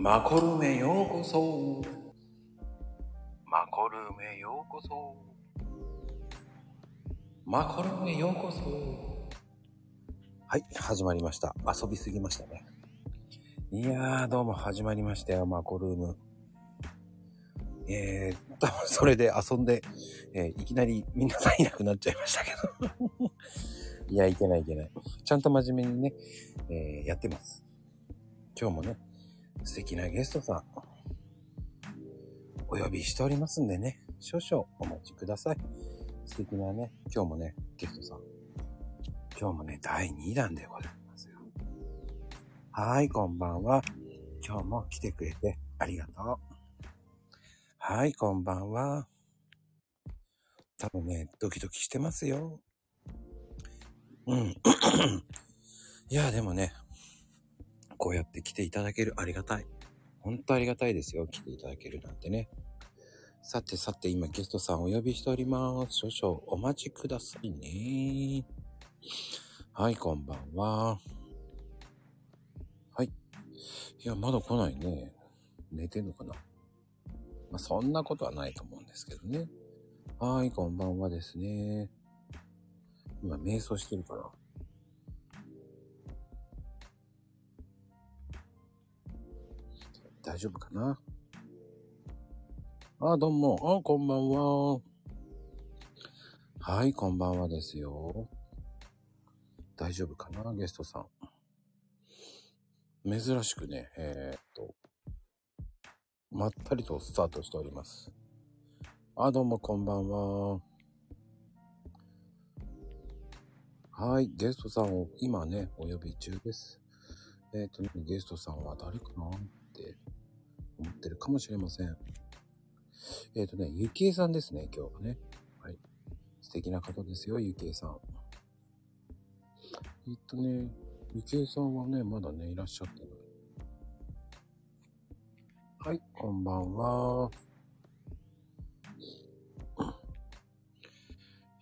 マコルメようこそ。マコルメようこそ。マコルメようこそ。はい、始まりました。遊びすぎましたね。いやー、どうも始まりましたよ、マコルーム。えー、多分それで遊んで、えーいきなり皆さんいなくなっちゃいましたけど。いや、いけないいけない。ちゃんと真面目にね、えーやってます。今日もね、素敵なゲストさん、お呼びしておりますんでね、少々お待ちください。素敵なね、今日もね、ゲストさん、今日もね、第2弾でございますよ。はい、こんばんは。今日も来てくれてありがとう。はい、こんばんは。多分ね、ドキドキしてますよ。うん。いや、でもね、こうやって来ていただけるありがたい。本当ありがたいですよ。来ていただけるなんてね。さてさて、今ゲストさんお呼びしております。少々お待ちくださいね。はい、こんばんは。はい。いや、まだ来ないね。寝てんのかなまあ、そんなことはないと思うんですけどね。はい、こんばんはですね。今、瞑想してるから。大丈夫かな？あ、どうも。あ、こんばんは。はい、こんばんはですよ。大丈夫かな？ゲストさん。珍しくね、えー、っと、まったりとスタートしております。あ、どうもこんばんは。はい、ゲストさんを今ね、お呼び中です。えーっと、ゲストさんは誰かな？って思ってるかもしれません。えっ、とね、ゆきえさんですね、今日はね。はい。素敵な方ですよ、ゆきえさん。えっとね、ゆきえさんはね、まだね、いらっしゃってない。はい、こんばんは。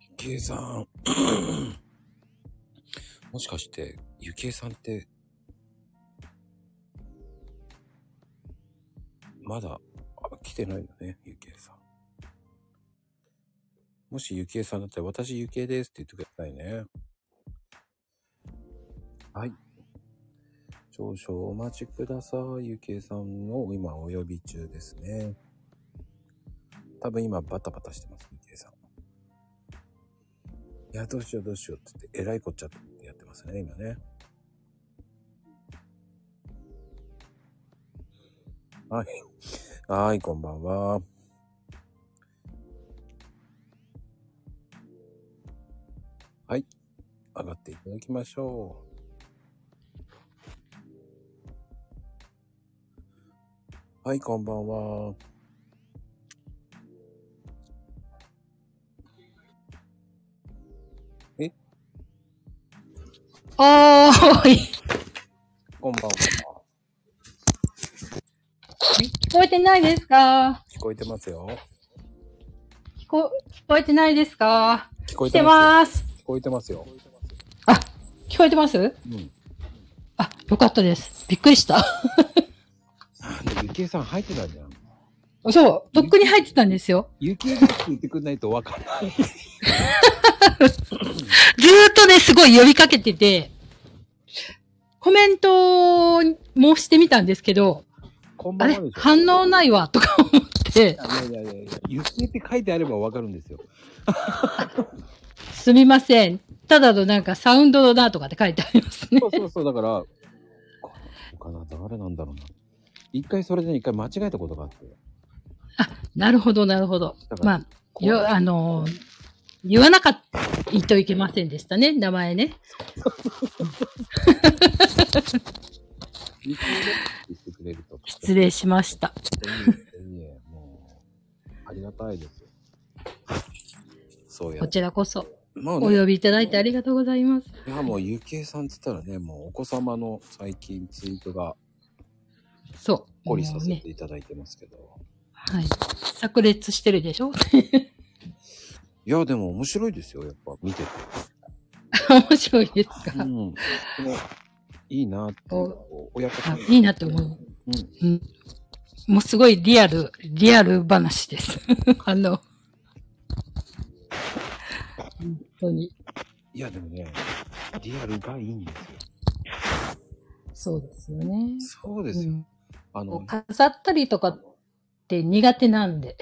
ゆきえさん。もしかして、ゆきえさんって、まだ、来てないよね、ゆきえさん。もしゆきえさんだったら、私ゆきえですって言ってくださいね。はい。少々お待ちください。ゆきえさんを今お呼び中ですね。多分今バタバタしてます、ゆきえさん。いや、どうしようどうしようって言って、えらいこっちゃってやってますね、今ね。はい。はい、こんばんは。はい。上がっていただきましょう。はい、こんばんは。おーい。こんばんは。聞こえてないですか？聞こえてますよ。聞こ、聞こえてないですか？聞こえてます。聞こえてますよ。あ、聞こえてます？うん。あ、よかったです。びっくりした。なんで、ゆきえさん入ってたじゃん。そう、とっくに入ってたんですよ。ゆきえですって言ってくんないとわかんない。ずーっとね、すごい呼びかけてて、コメントもしてみたんですけど、こんばんはでしょ。反応ないわ、とか思って、いやいやいやゆきえって書いてあればわかるんですよ。すみません。ただのなんかサウンドだとかって書いてありますねそ。うそうそう、だから、このかな、誰なんだろうな。一回それで一回間違えたことがあって。なるほど、なるほどまあ、よ、あのー言わなかった、いといけませんでしたね、名前ね。失礼しました。いえいえ、もう、ありがたいですよ。そうやこ。ちらこそ、もうね、お呼びいただいてありがとうございます。いやもうゆきえさんって言ったらね、もうお子様の最近ツイートがそう。ポリさもうねせて。いただいてますけど。はい。炸裂してるでしょ？いや、でも面白いですよ、やっぱ見てて。面白いですか、うん。いいなって親子あいいなって思う。うん。うん。もうすごいリアル、リアル話です。あの、本当に。いや、でもね、リアルがいいんですよ。そうですよね。そうですよ。うんあの飾ったりとかって苦手なんで。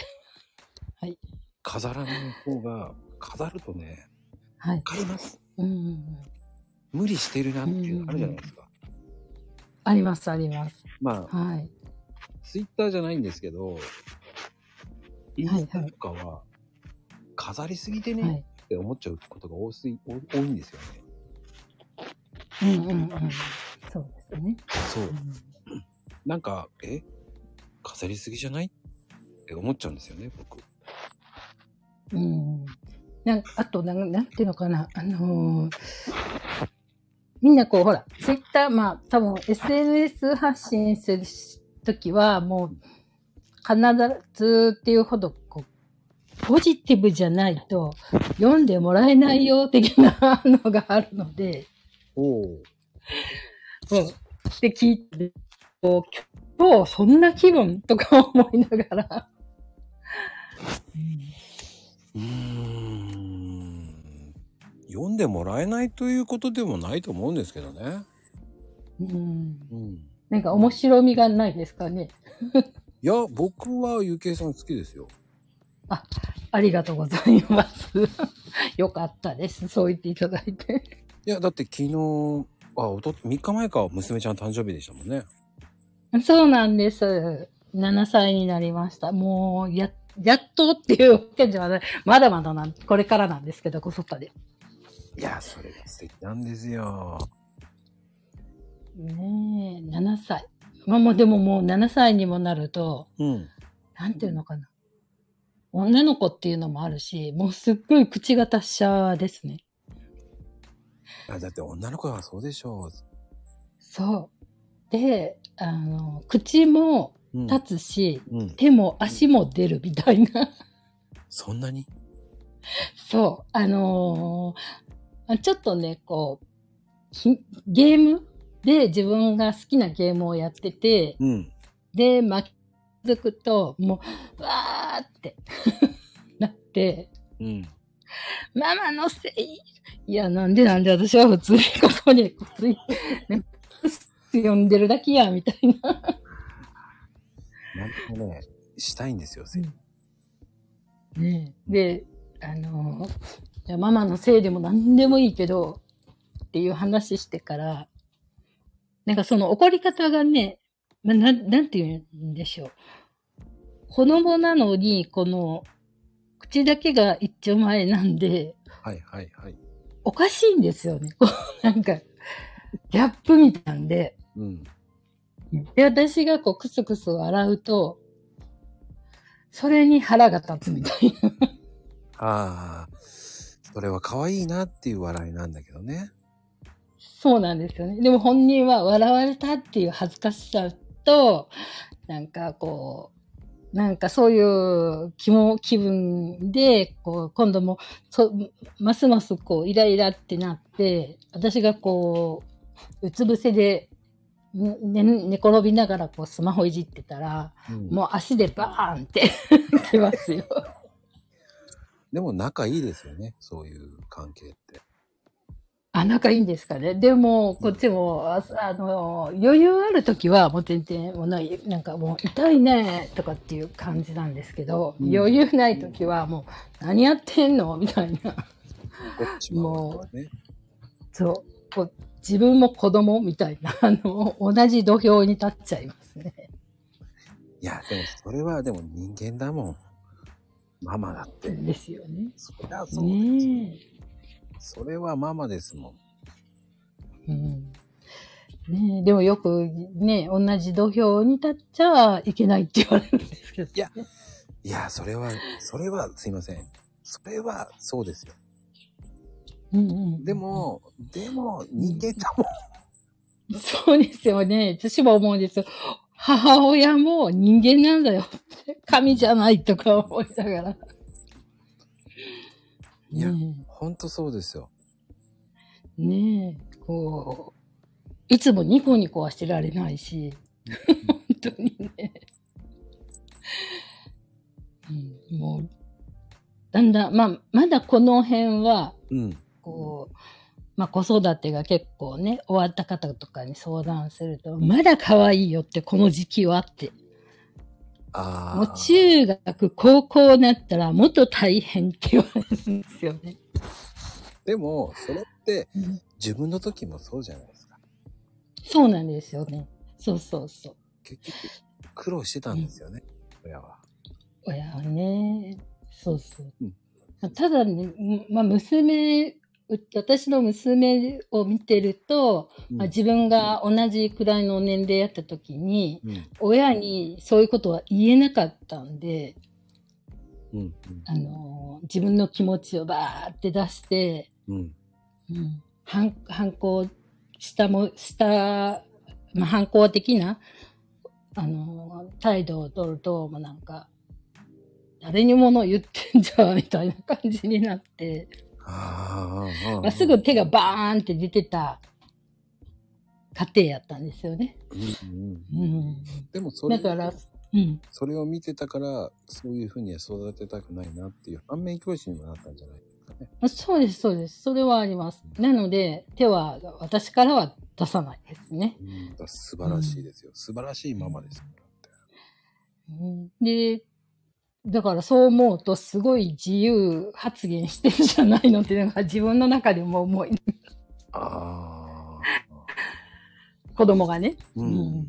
飾らない方が、飾るとね、はいわ。かります。うんうんうん。無理してるなっていうのあるじゃないですか。あります、あります。まあ、はい。ツイッターじゃないんですけど、インスタとかは、飾りすぎてね、はい。って思っちゃうことが多すい多多いんですよね。うんうんうん。そうですね。そうう。んなんか、え？飾りすぎじゃない？って思っちゃうんですよね、僕。うん。なんあとなん、なんていうのかな、あのーみんなこう、ほら、ツイッター、まあ、多分 SNS 発信するときは、もう、必ずっていうほど、こう、ポジティブじゃないと、読んでもらえないよ、的なのがあるので、おお。うん。って聞いて、こう今日そんな気分？とか思いながら、うーん。読んでもらえないということでもないと思うんですけどね。うん、うん。なんか面白みがないですかね。いや、僕はゆきえさん好きですよ。ありがとうございます。よかったです。そう言っていただいて。いや、だって昨日、あ、おと、3日前か、娘ちゃん誕生日でしたもんね。そうなんです。7歳になりました。もう、や、やっとっていうわけじゃない。まだまだなん、これからなんですけど、子育て。いや、それが素敵なんですよ。ねえ、7歳。まあでももう7歳にもなると、うん。なんていうのかな。女の子っていうのもあるし、もうすっごい口が達者ですね。あだって女の子はそうでしょそう。で、あの、口もう。うん。立つし、うん。手も足も出るみたいな。そんなに？そう。あのーちょっとね、こう、ひゲーム？で自分が好きなゲームをやってて、うん。で、巻きづくと、もう、わーって なって、うん。ママのせい。いや、なんでなんで私は普通にここに、こつい、ね、読んでるだけや、みたいな。なんとね、したいんですよ、せねえで、あの、じゃあママのせいでも何でもいいけど、っていう話してから、なんかその怒り方がね、まあ、なん、なんて言うんでしょう。子供なのに、この、口だけが一丁前なんで、はいはいはい。おかしいんですよね。こう、なんか、ギャップみたいなんで。うん。で、私がこう、クスクス笑うと、それに腹が立つみたいな。ああ、それは可愛いなっていう笑いなんだけどね。そうなんですよね。でも本人は笑われたっていう恥ずかしさと、なんかこう、なんかそういう気も、気分で、こう、今度も、そ、ますますこう、イライラってなって、私がこう、うつ伏せで、ね、寝転びながらこう、スマホいじってたら、うんもう足でバーンって きますよ。でも仲いいですよね、そういう関係って。あ、仲いいんですかね？でも、こっちも、ああの、余裕あるときは、もう全然、もうない、なんかもう、痛いね、とかっていう感じなんですけど、うん余裕ないときは、もう、何やってんの？みたいな。怒ってしまう。そう。こう自分も子供みたいな、あの、同じ土俵に立っちゃいますね。いや、でもそれはでも人間だもん。ママだって。ですよね。そりゃそうですよ。ねそれはママですもん。え。うん。ねえ、でもよくね、同じ土俵に立っちゃいけないって言われるんですけど、いやいや、それは、それはすいません。それはそうですよ。うんうん、でも、でも人間だもん。そうですよね。私も思うんですよ。母親も人間なんだよって。神じゃないとか思いながら。いやねほんとそうですよ。え、ねえこう、いつもニコニコはしてられないし、本当にね。うん、もう、だんだん、まあ、まだこの辺は、うん。こう、まあ子育てが結構ね、終わった方とかに相談すると、まだ可愛いよってこの時期はって。ああ。もう中学、高校になったらもっと大変って言われるんですよね。でも、それってうん自分の時もそうじゃないですか。そうなんですよね。そうそうそう。結局、苦労してたんですよね、親は。親はね、そうそう。うんただね、まあ娘、う私の娘を見てると、まあ、自分が同じくらいの年齢やった時に、うん。親にそういうことは言えなかったんで、うん。あのー自分の気持ちをバーって出して、うん。うん、反反抗したも、した、まあ、反抗的な、あのー態度を取ると、もうなんか、誰に物言ってんじゃんみたいな感じになって、ああ。まあ、すぐ手がバーンって出てた家庭やったんですよね。うんうん。うん。でもそれ、だから、うん。それを見てたから、そういうふうには育てたくないなっていう反面教師にもなったんじゃないですかね。あそうです、そうです。それはあります。なので、手は私からは出さないですね。うん。素晴らしいですよ。素晴らしいママですよ。うんで、だからそう思うと、すごい自由発言してるじゃないのっていうのが自分の中でも思い、ああ。子供がね。うん。ううんん、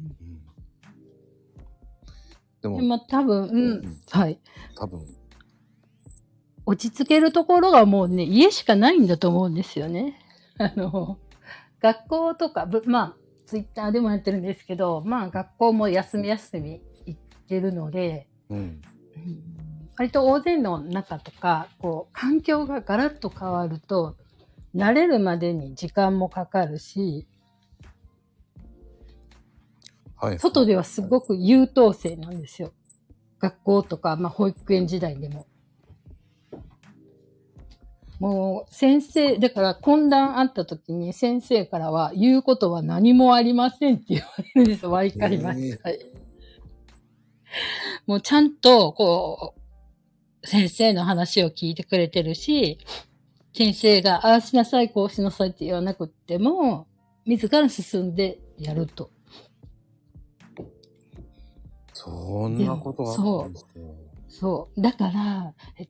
でもで、も多分、うん、うんはい。多分、落ち着けるところがもうね、家しかないんだと思うんですよね。あの、学校とか、ぶまあ、ツイッターでもやってるんですけど、まあ学校も休み休み行ってるので、うん。うん割と大勢の中とか、こう、環境がガラッと変わると、慣れるまでに時間もかかるし、はい。外ではすごく優等生なんですよ。学校とか、まあ保育園時代でも。もう先生、だから懇談あった時に先生からは言うことは何もありませんって言われるんですよ。毎回毎回。もうちゃんと、こう、先生の話を聞いてくれてるし、先生が、ああしなさい、こうしなさいって言わなくっても、自ら進んでやると。そんなことがあったんですね。そう。だから、え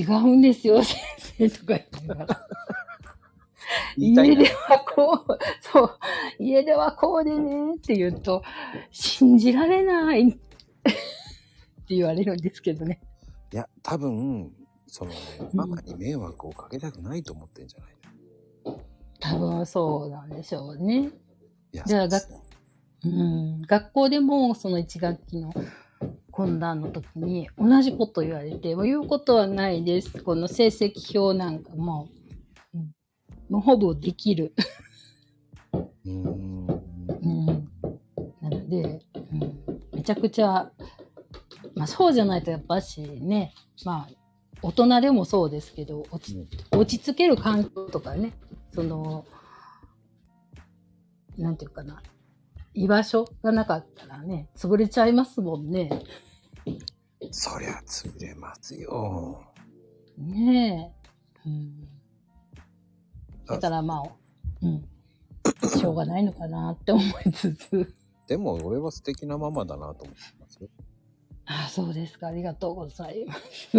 違うんですよ、先生とか言 いながら。家ではこう、そう、家ではこうでねって言うと、信じられないって言われるんですけどね。いや、多分、その、ママに迷惑をかけたくないと思ってんじゃない多分そうなんでしょうね。じゃあそうん、学校でもその1学期の懇談の時に同じこと言われて、言うことはないです。この成績表なんかも、うん、もうほぼできる。うーん。うん、なので、うん、めちゃくちゃ、まあそうじゃないとやっぱしね、まあ大人でもそうですけど、落ち落ち着ける環境とかね、その、なんていうかな、居場所がなかったらね、潰れちゃいますもんね。そりゃ潰れますよ。ねえ。うん、だからまあ、うん、しょうがないのかなって思いつつ。でも、俺は素敵なママだなと思ってますよ。ああ、そうですか。ありがとうございます。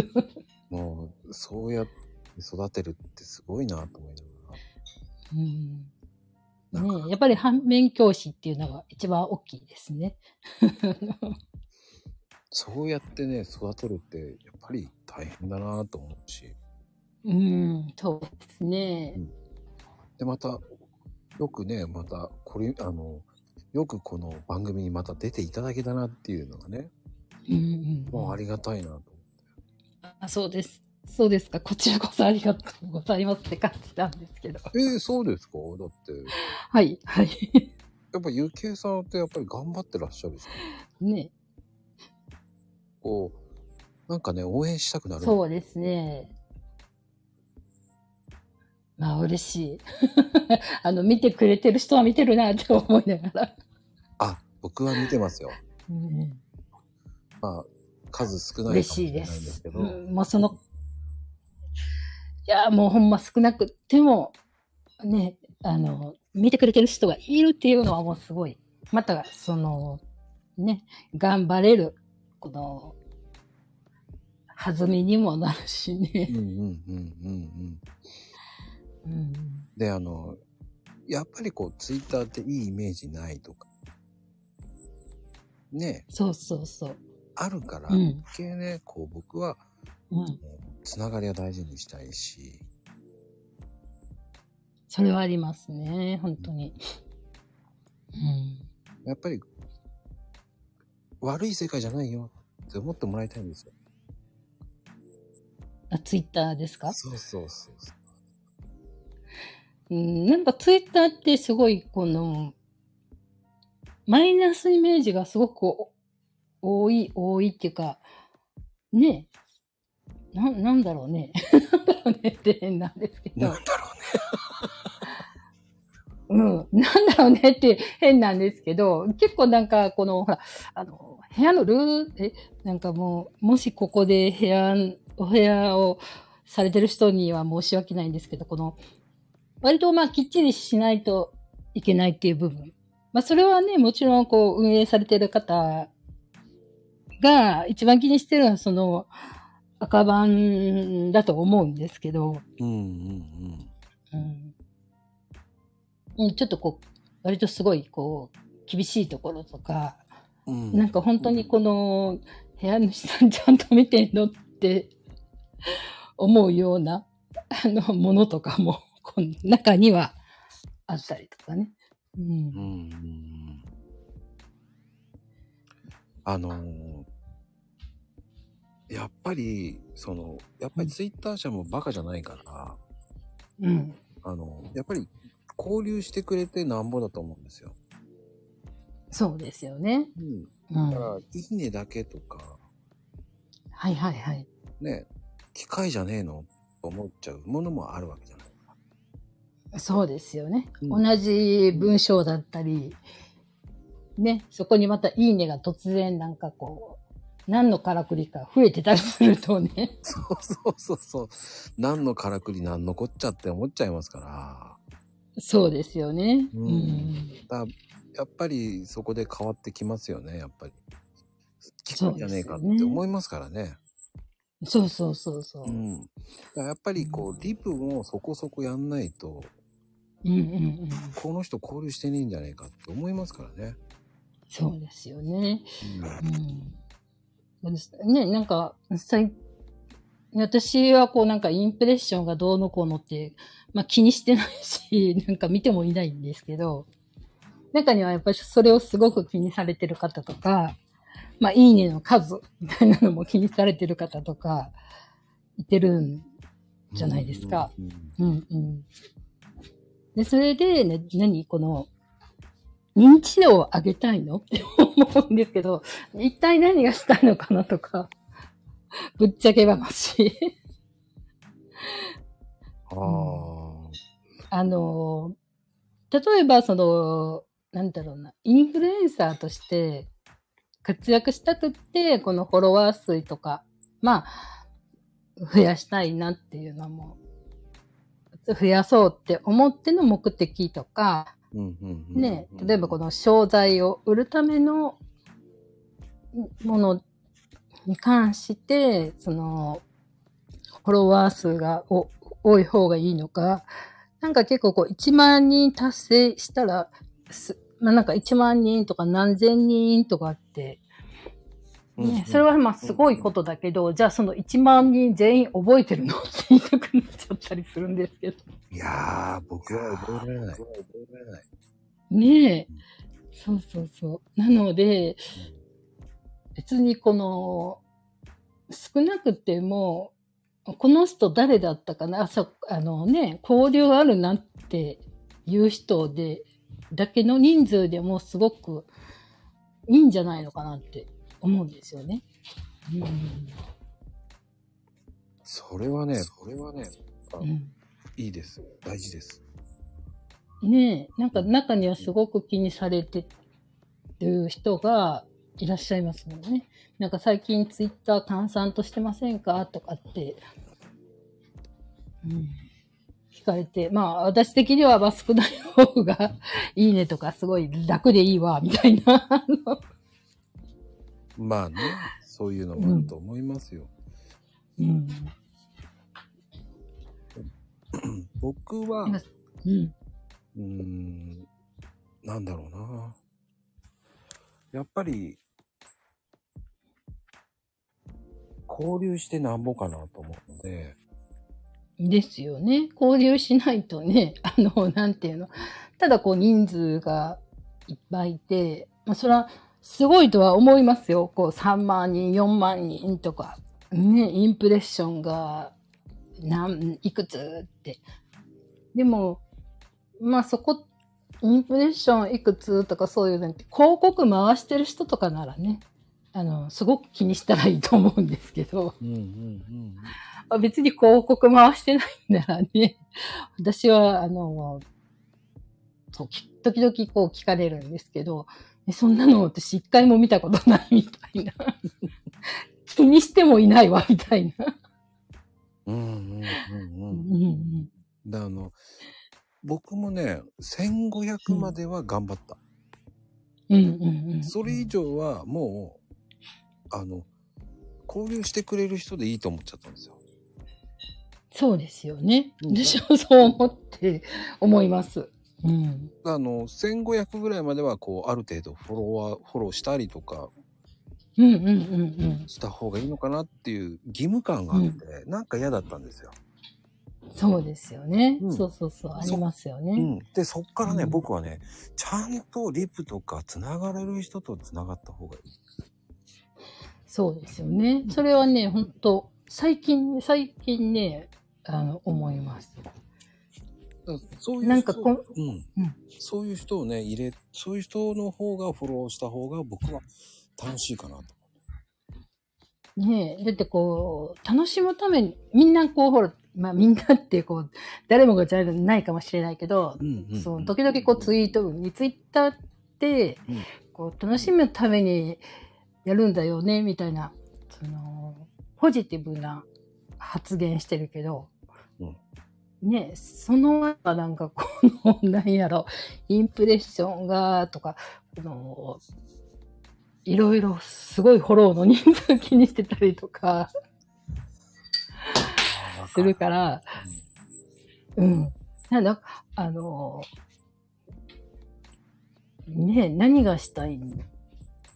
もう、そうやって育てるってすごいなと思いながうんら。なんかねえやっぱり反面教師っていうのが一番大きいですね。そうやってね、育てるって、やっぱり大変だなと思うし。うん、そうですね。で、また、よくね、また、これ、あの、よくこの番組にまた出ていただけたなっていうのがね、うんうんもうありがたいなと。あそうです。そうですか。こちらこそありがとうございますって感じなんですけど。えー、そうですか？だって、はい、はい。やっぱゆきえさんってやっぱり頑張ってらっしゃるし、ね、こう、なんかね、応援したくなる。そうですね。まあ、嬉しい。あの、見てくれてる人は見てるなって思いながら。あ、僕は見てますよ。うんまあ、数少ないかも嬉しいしれないんです。うん、もうその、いや、もうほんま少なくっても、ね、あの、見てくれてる人がいるっていうのはもうすごい。また、その、ね、頑張れる、この、弾みにもなるしねうん。うんうんうんうん。うん、で、あの、やっぱりこう、ツイッターっていいイメージないとか、ね、そうそうそう。あるから、うん余計ね、こう、僕は、うん。つながりを大事にしたいし、それはありますね、本当に。うん。やっぱり、悪い世界じゃないよって思ってもらいたいんですよ。あ、ツイッターですか？そうそうそうそう。うん、なんかツイッターってすごいこの、マイナスイメージがすごくお多い、多いっていうか、ねえ、な、なんだろうね。なんだろうねって変なんですけど。なん、だろうん、なんだろうねって変なんですけど、結構なんかこの、ほら、あの、部屋のルール、え、なんかもう、もしここで部屋、お部屋をされてる人には申し訳ないんですけど、この、割とまあきっちりしないといけないっていう部分。まあそれはね、もちろんこう運営されてる方が一番気にしてるのはその赤番だと思うんですけど、う。うんうんうんうん、ちょっとこう、割とすごいこう、厳しいところとか、うん。なんか本当にこの部屋主さんちゃんと見てんのって思うようなあのものとかもこの中にはあったりとかね。う。うんんうんうん。あのーやっぱり、その、やっぱりツイッター社もバカじゃないから、うん。あの、やっぱり交流してくれてなんぼだと思うんですよ。そうですよね。うん。うん。だから、はいいねだけとか、はいはい。ね、機械じゃねえの？と思っちゃうものもあるわけじゃない。そうですよね。うん同じ文章だったり、ね、そこにまたいいねが突然なんかこう、何のからくりか増えてたりするとね。そうそうそうそう。何のからくり何のこっちゃって思っちゃいますから。そうですよね。ううんん。だやっぱりそこで変わってきますよね、やっぱり。機械じゃねえかって思いますからね。そうそうそうそう。ううんん。だからやっぱりこう、リプもそこそこやんないと、うんうん。この人交流してねえんじゃねえかって思いますからね。そうですよね。うんうん。ね、なんか、私はこうなんかインプレッションがどうのこうのって、まあ気にしてないし、なんか見てもいないんですけど、中にはやっぱりそれをすごく気にされてる方とか、まあいいねの数みたいなのも気にされてる方とか、いてるんじゃないですか。うん。うんうん。で、それで、ね、何？この、認知度を上げたいの？って思うんですけど、一体何がしたいのかなとか、ぶっちゃけ話。ああ。あの、例えばその、なんだろうな、インフルエンサーとして活躍したくって、このフォロワー数とか、まあ、増やしたいなっていうのも、増やそうって思っての目的とか、ね、例えばこの商材を売るためのものに関して、その、フォロワー数がお多い方がいいのか、なんか結構こう1万人達成したら、すまあなんか1万人とか何千人とかって、ね、それはまあすごいことだけど、じゃあその1万人全員覚えてるの？って言いたくなっちゃったりするんですけど。いやー、僕は覚えられない。覚えられない。ねえ。そうそうそう。なので、別にこの、少なくても、この人誰だったかな、あそあのね、交流あるなっていう人で、だけの人数でもすごくいいんじゃないのかなって思うんですよね。それはね、それはね、あうん。うんいいです。大事です。ねえ、なんか中にはすごく気にされてる人が、いらっしゃいますもんね。なんか最近ツイッター閑散としてませんか？とかって、うん、聞かれて、まあ私的にはまあ少ない方がいいねとかすごい楽でいいわ、みたいな。まあね、そういうのもあると思いますよ。うん。僕は、うん。うーん、なんだろうな。やっぱり、交流してなんぼかなと思うので、ですよね。交流しないとね、あの、なんていうの。ただこう人数がいっぱいいて、まあそれはすごいとは思いますよ。こう3万人、4万人とか、ね、インプレッションが何、いくつって。でも、まあそこ、インプレッションいくつとかそういうのって広告回してる人とかならね、あの、すごく気にしたらいいと思うんですけど。うんうんうん。あ別に広告回してないならね、私は、あの、時々こう聞かれるんですけど、えそんなの私一回も見たことないみたいな。気にしてもいないわ、みたいな。うんうんうんううん。んうんで、あの、僕もね、1500までは頑張った。うんうんうん。それ以上はもう、あの、交流してくれる人でいいと思っちゃったんですよ。そうですよね。うん私もそう思って思います。うん。あの、1500ぐらいまでは、こう、ある程度フォロワー、フォローしたりとかうんうんうんうん。した方がいいのかなっていう義務感があって、なんか嫌だったんですよ。そうですよね。うんそうそうそう。ありますよね。うん。で、そっからね、うん僕はね、ちゃんとリプとか繋がれる人と繋がった方がいい。そうですよね。それはね、本当最近、最近ね、あの、思います。そういう人なんかこんうん、うん。そういう人をね、入れ、そういう人の方がフォローした方が僕は楽しいかなと。ねえ、だってこう、楽しむために、みんなこう、ほら、まあみんなってこう、誰もがじゃないかもしれないけど、うんうんそう、時々こうツイート、リツイッターって、うん。こう、楽しむためにやるんだよね、みたいな、その、ポジティブな発言してるけど、うんね、その中なんかこの、なんやろ、インプレッションが、とか、この、いろいろすごいフォローの人数気にしてたりとかするから、うん。なんだ、あの、ね、何がしたい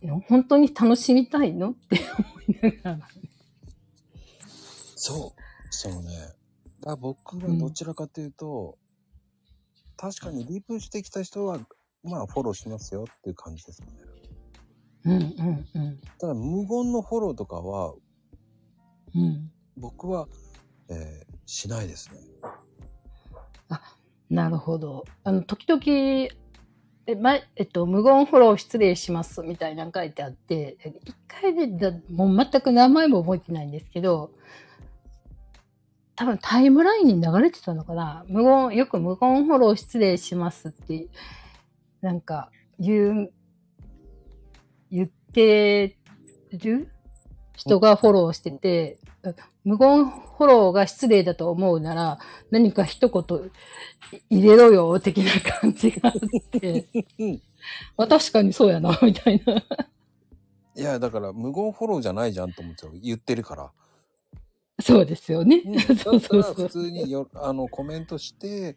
の？本当に楽しみたいの？って思いながら。そう。そうね。だ僕はどちらかというと、確かにリプしてきた人は、まあフォローしますよっていう感じですかね。うんうんうん。ただ無言のフォローとかは、うん。僕は、えーしないですね。なるほど。あの、時々、え、ま、えっと、無言フォロー失礼しますみたいなの書いてあって、一回で、だもう全く名前も覚えてないんですけど、多分タイムラインに流れてたのかな無言、よく無言フォロー失礼しますって、なんか、言う、言ってる人がフォローしてて、無言フォローが失礼だと思うなら、何か一言入れろよ、的な感じがあって、まあ確かにそうやな、みたいな。いや、だから無言フォローじゃないじゃんと思っちゃう。言ってるから。そうですよね。うん、だそうったらそうそう普。通によあのコメントして、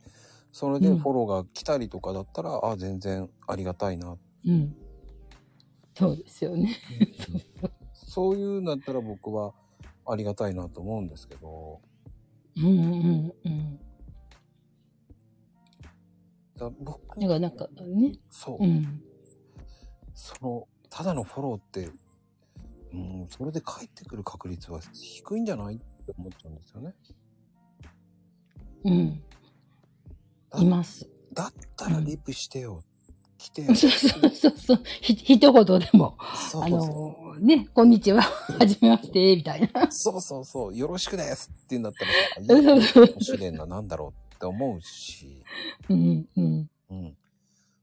それでフォローが来たりとかだったら、あ、全然ありがたいな。うん。そうですよね。そういうんだったら僕はありがたいなと思うんですけど、うんうんうん。だ僕だからなんかね。そう、うん。その、ただのフォローって、うん、それで返ってくる確率は低いんじゃないって思っちゃうんですよね。うん。だいます。だったらリプしてよ。来てよ。そうそうそうそう。ひ、一言でも。あそうそうね、こんにちは。はじめまして、みたいな。う。そうそうそう。よろしくですって言うんだったら、いやそうかもしれんな、なんだろうって思うし、うんうん。うん。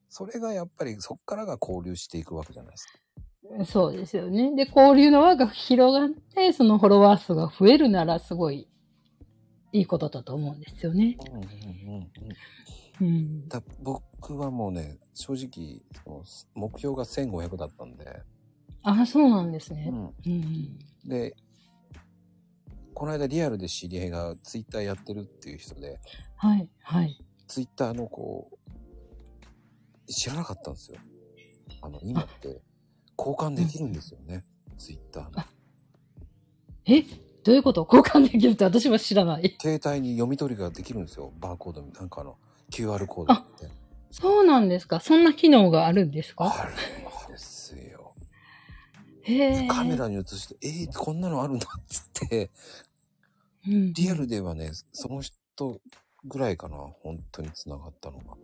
それがやっぱりそっからが交流していくわけじゃないですか。そうですよね。で、交流の輪が広がって、そのフォロワー数が増えるなら、すごいいいことだと思うんですよね。うんうんうん。だ僕はもうね、正直、目標が1500だったんで、あ、そうなんですね。うん。うん。で、この間リアルで知り合いがツイッターやってるっていう人で、はい、はい。ツイッターのこう、知らなかったんですよ。あの、今って交換できるんですよね。ツイッターの。え？どういうこと？交換できるって私は知らない。携帯に読み取りができるんですよ。バーコード、なんかあの、QR コードって。そうなんですかそんな機能があるんですか？ある、あるっすよ。へえ。カメラに映して、えー、こんなのあるんだっつって、うん、リアルではね、その人ぐらいかな、本当に繋がったのが。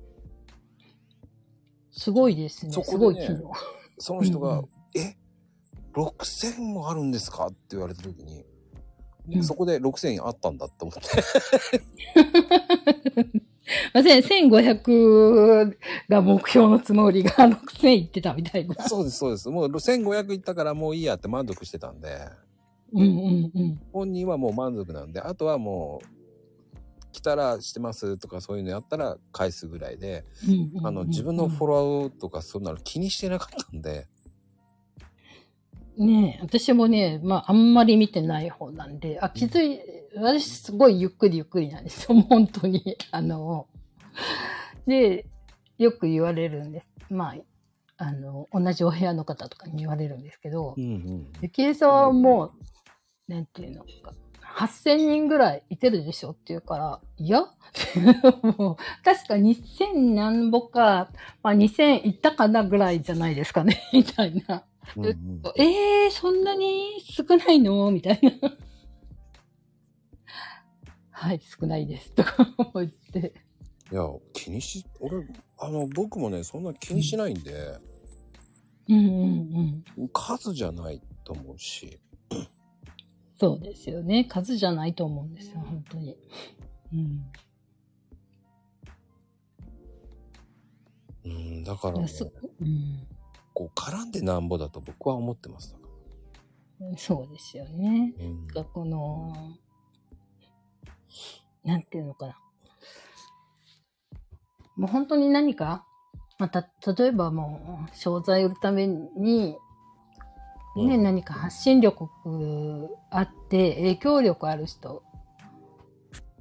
すごいですね。そこすごいでね機能。その人が、うんえ ?6000 もあるんですか？って言われた時に、うんそこで6000あったんだって思って。ません、1500が目標のつもりが 6000いってたみたいな。そうです、そうです。もう1500いったからもういいやって満足してたんで、うんうんうん。本人はもう満足なんで、あとはもう、来たらしてますとかそういうのやったら返すぐらいで、あの、自分のフォロワーとかそんなの気にしてなかったんで、ねえ、私もね、まあ、あんまり見てない方なんで、あ、気づい、私すごいゆっくりゆっくりなんですよ、本当に。あの、で、よく言われるんです。まあ、あの、同じお部屋の方とかに言われるんですけどう、んうん。ゆきえさんはもう、なんていうのか、8000人ぐらいいてるでしょって言うから、いや？もう、確か2000何ぼか、まあ2000いったかなぐらいじゃないですかね、みたいな。うんうん、えー、そんなに少ないの？みたいな。はい、少ないです。とか言って。いや、気にし、俺、あの、僕もね、そんな気にしないんで、うんうんうん。数じゃないと思うし、そうですよね。数じゃないと思うんですよ、本当に。うん。うん、だから、うん、こう、絡んでなんぼだと僕は思ってます。そうですよね。うん、がこの、なんていうのかな。もう本当に何か、また、例えばもう、商材売るために、ね、うん何か発信力あって、影響力ある人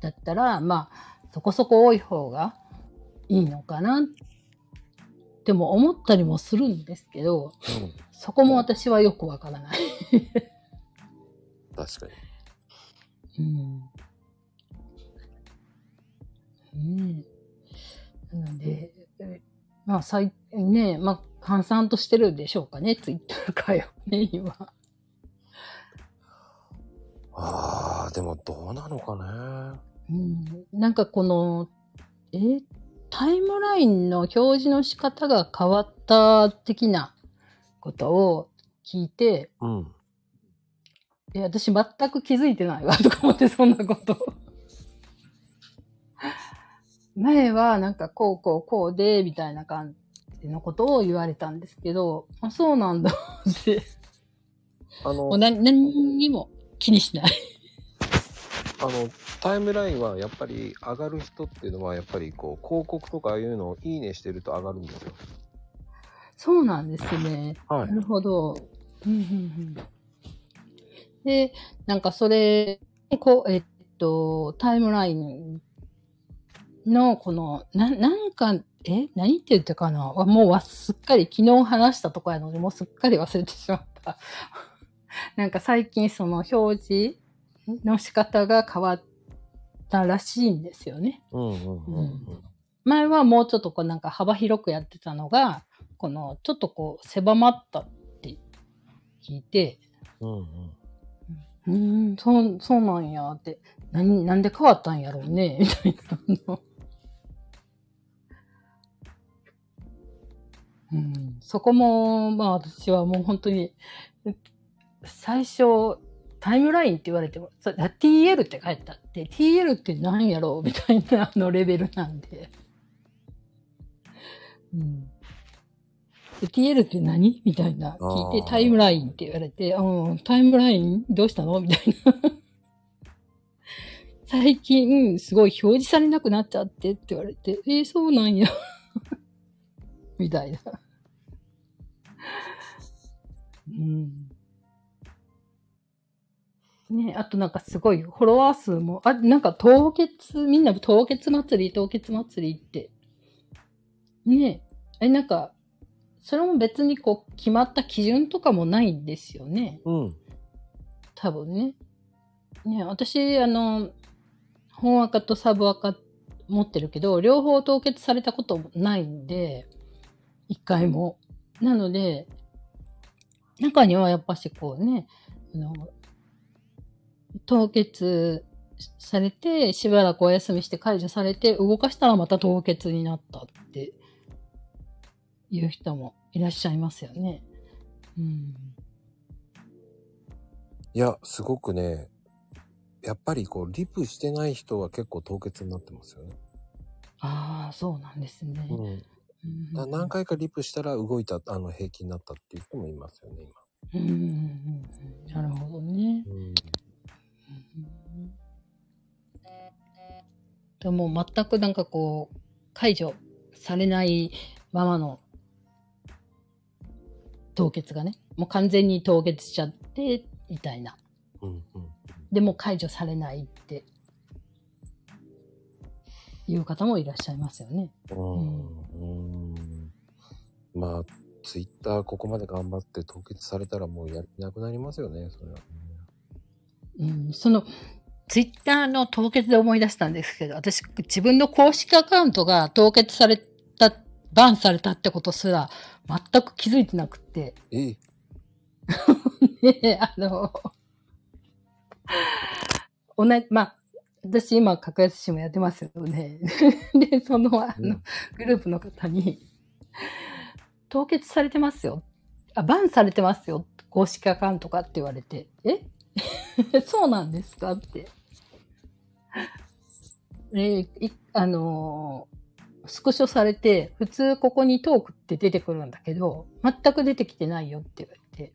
だったら、まあ、そこそこ多い方がいいのかなっても思ったりもするんですけど、うんそこも私はよくわからない。確かに。うん。ねえ。なので、えまあ、さい、ねえ、まあ、閑散としてるんでしょうかね、ツイッター界はね、今。ああ、でもどうなのかね。うん。なんかこの、え、タイムラインの表示の仕方が変わった的なことを聞いて、うん。え、私全く気づいてないわ、とか思って、そんなこと。前は、なんか、こう、こう、こうで、みたいな感じのことを言われたんですけど、あ、そうなんだ、って。あのもう、何、何にも気にしない。あの、タイムラインはやっぱり上がる人っていうのはやっぱりこう広告とかいうのをいいねしてると上がるんですよ。そうなんですね。はなるほど。うんうんうん、で、なんかそれ、こう、えっと、タイムラインの、この、な、なんか、え？何って言ったかな？わもうわすっかり昨日話したとこやので、もうすっかり忘れてしまった。なんか最近その表示の仕方が変わったらしいんですよね。前はもうちょっとこうなんか幅広くやってたのが、このちょっとこう狭まったって聞いて、うんうん。うーん、そう、そうなんやって、何、なんで変わったんやろうね、みたいなの。うん、そこも、まあ私はもう本当に、最初、タイムラインって言われても、そ TL って書いてあって、TL って何やろうみたいなあのレベルなんで。うん。TL って何みたいな聞いて、タイムラインって言われて、うん、タイムラインどうしたのみたいな。最近、すごい表示されなくなっちゃってって言われて、えー、そうなんや。みたいな。うん。ねあとなんかすごいフォロワー数も、あ、なんか凍結、みんな凍結祭り、凍結祭りって。ねえ、なんか、それも別にこう決まった基準とかもないんですよね。うん。多分ね。ね私、あの、本赤とサブ赤持ってるけど、両方凍結されたこともないんで、一回も。なので、中にはやっぱしこうね、あの、凍結されて、しばらくお休みして解除されて、動かしたらまた凍結になったっていう人もいらっしゃいますよね。うん。いや、すごくね、やっぱりこう、リプしてない人は結構凍結になってますよね。ああ、そうなんですね。うん。うんな何回かリプしたら動いた、あの、平均になったっていう人もいますよね、うんうんうんうんなるほどね。うんでも全くなんかこう、解除されないままの凍結がね、もう完全に凍結しちゃって、みたいな。うん、うん。でも解除されないって、いう方もいらっしゃいますよね。うん。うん。まあ、ツイッターここまで頑張って凍結されたらもうやる気なくなりますよね、それはね。うん、その、ツイッターの凍結で思い出したんですけど、私、自分の公式アカウントが凍結された、バンされたってことすら、全く気づいてなくて、え ね、あの、同じ、まあ、私今、格安市もやってますよね。で、その、あの、うんグループの方に、凍結されてますよ。あ、バンされてますよ。公式アカウントかって言われて、え？そうなんですかって。で、いあのースクショされて、普通ここにトークって出てくるんだけど、全く出てきてないよって言われて、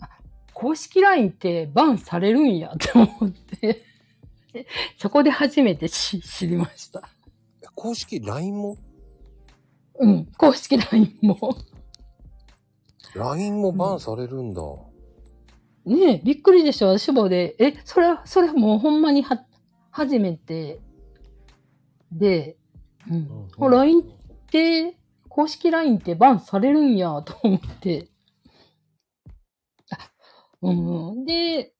あ公式 LINE ってバンされるんやって思って、そこで初めて知知りました。公式 LINE も？うん、公式 LINE も。?LINE もバンされるんだ。ねえ、びっくりでしょ私もで、え、それ、それもうほんまには、初めてで、うん。うん LINE って、公式 LINE ってバンされるんやと思って。あ、うん。で、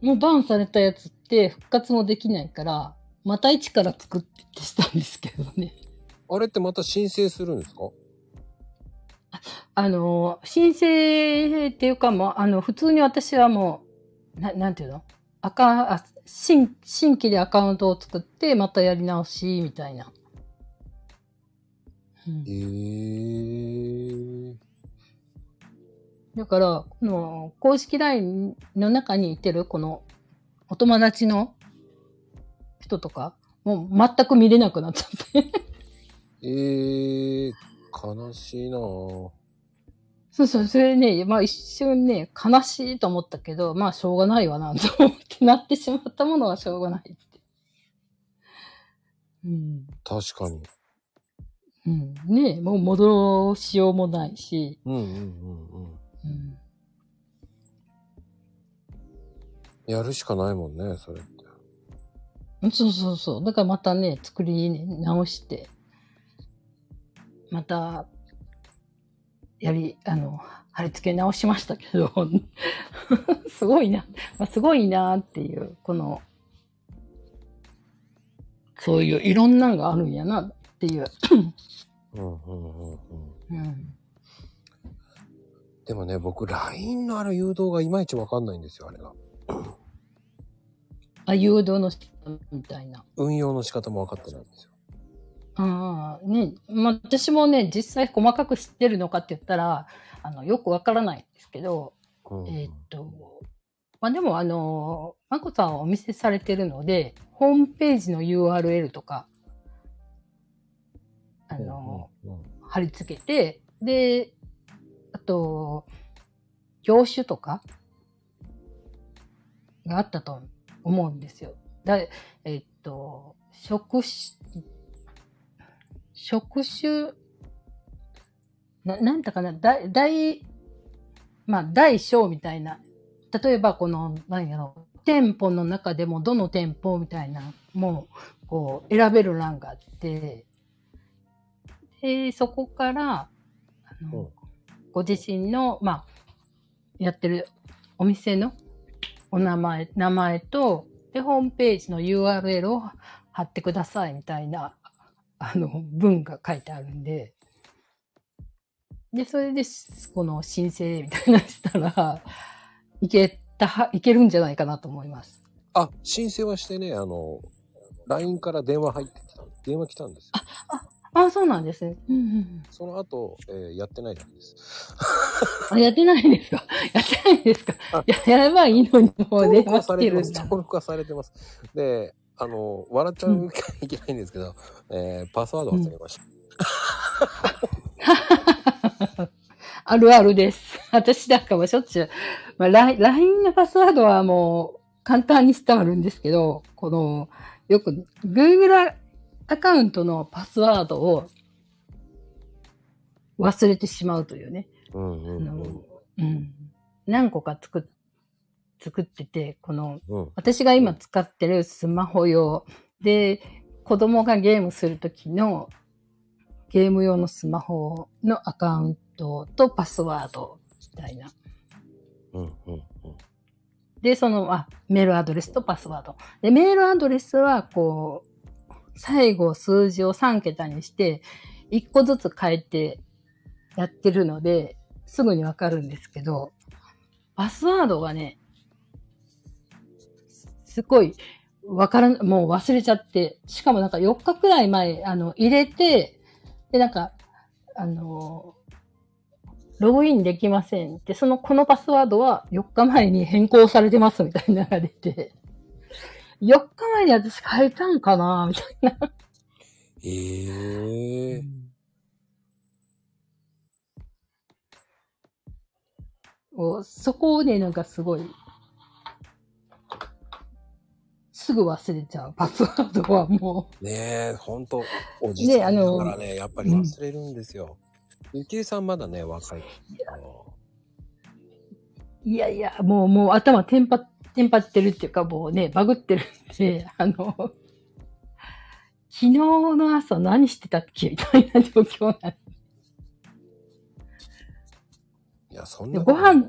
もうバンされたやつって復活もできないから、また一から作ってしたんですけどね。あれってまた申請するんですか？あの、申請っていうかもう、あの、普通に私はもう、ななんていうの？アカあ新、新規でアカウントを作って、またやり直し、みたいな。うんへえ。だから、この公式 LINE の中にいてる、この、お友達の人とか、もう全く見れなくなっちゃって。ええ悲しいなぁ。そうそう、それね、まあ一瞬ね、悲しいと思ったけど、まあしょうがないわな、と思ってなってしまったものはしょうがないって。うん。確かに。うん。ねもう戻しようもないし、うんうんうんうん。うん。やるしかないもんね、それって。そうそうそう。だからまたね、作り直して、また、やり、あの、貼り付け直しましたけど、すごいな、まあ、すごいなっていう、この、そういういろんなのがあるんやなっていう。うんうんうんうん。うん。でもね、僕、LINE のあの誘導がいまいちわかんないんですよ、あれが。あ、誘導の仕方みたいな。運用の仕方も分かってないんですよ。ああ、ね、まあ、私もね、実際細かく知ってるのかって言ったら、あの、よくわからないんですけど、うんえーっと、まあ、でもあの、まこさんはお見せされてるので、ホームページの URL とか、あの、うんうん貼り付けて、で、あと、業種とかがあったと思うんですよ。だえっと、職種、職種、な、なんだかな、大、大、まあ、大小みたいな。例えば、この、何やろう、店舗の中でもどの店舗みたいな、もう、こう、選べる欄があって、で、そこから、あの、うんご自身の、まあ、やってるお店のお名前、名前と、で、ホームページの URL を貼ってくださいみたいな、あの、文が書いてあるんで、で、それで、この申請みたいなのしたら、いけたは、いけるんじゃないかなと思います。あ、申請はしてね、あの、LINE から電話入ってきた。電話来たんですよ。あ、そうなんですね。うんうんうん。その後、えーやってないだけです。あ、やってないんですか？やってないんですか？あや、やればいいのにもう電話されてるんだ。登録はされてます。で、あの、笑っちゃういけないんですけど、えーパスワード忘れました。あるあるです。私なんかもしょっちゅう、まあ、ライン LINE のパスワードはもう簡単にしてあるんですけど、この、よく Google アカウントのパスワードを忘れてしまうというね。うんうんあのうん。うん。何個か作っ、作ってて、この、うん。私が今使ってるスマホ用で、子供がゲームするときのゲーム用のスマホのアカウントとパスワードみたいな。うんうんうん。で、その、あ、メールアドレスとパスワード。で、メールアドレスは、こう、最後数字を3桁にして、1個ずつ変えてやってるので、すぐにわかるんですけど、パスワードがね、すごい、わからん、もう忘れちゃって、しかもなんか4日くらい前、あの、入れて、で、なんか、あの、ログインできませんって、その、このパスワードは4日前に変更されてますみたいなのが出て、4日前に私変えたんかなみたいな。ええおそこをね、なんかすごい、すぐ忘れちゃう。パスワードはもねえ、ほんと、おじさんだねあのからね、やっぱり忘れるんですよ。ゆきえさんまだね、若い。いやいや、もう、もう頭テンパ、テンパってるっていうか、もうね、バグってるんで、あの、昨日の朝何してたっけみたいな状況なんでいや、そんでな。ご飯、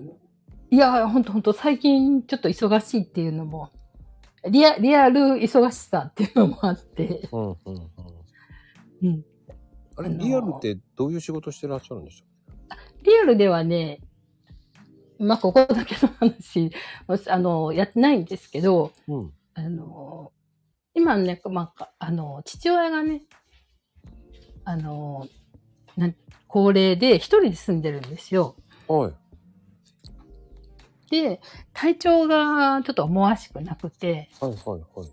いや、ほんとほんと、最近ちょっと忙しいっていうのも、リア、リアル忙しさっていうのもあって、うんうんうん。うん。あれ、あのーリアルってどういう仕事してらっしゃるんでしょリアルではね、まあ、ここだけの話、あの、やってないんですけど、ううん。あの、今ね、まあ、あの、父親がね、あの、なん高齢で一人で住んでるんですよ。はい。で、体調がちょっと思わしくなくて、はいはいはい。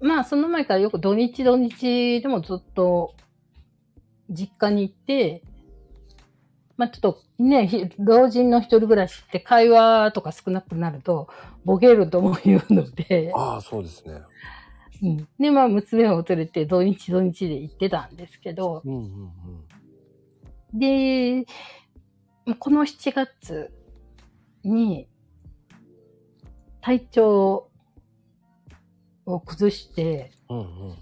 まあ、その前からよく土日土日でもずっと実家に行って、まあちょっとね、ひ老人の一人暮らしって会話とか少なくなると、ボケるとも言うので、ああ、そうですね。うん。で、まあ娘を連れて土日土日で行ってたんですけど、うんうんうん。で、この7月に体調を崩して、うんうんうん。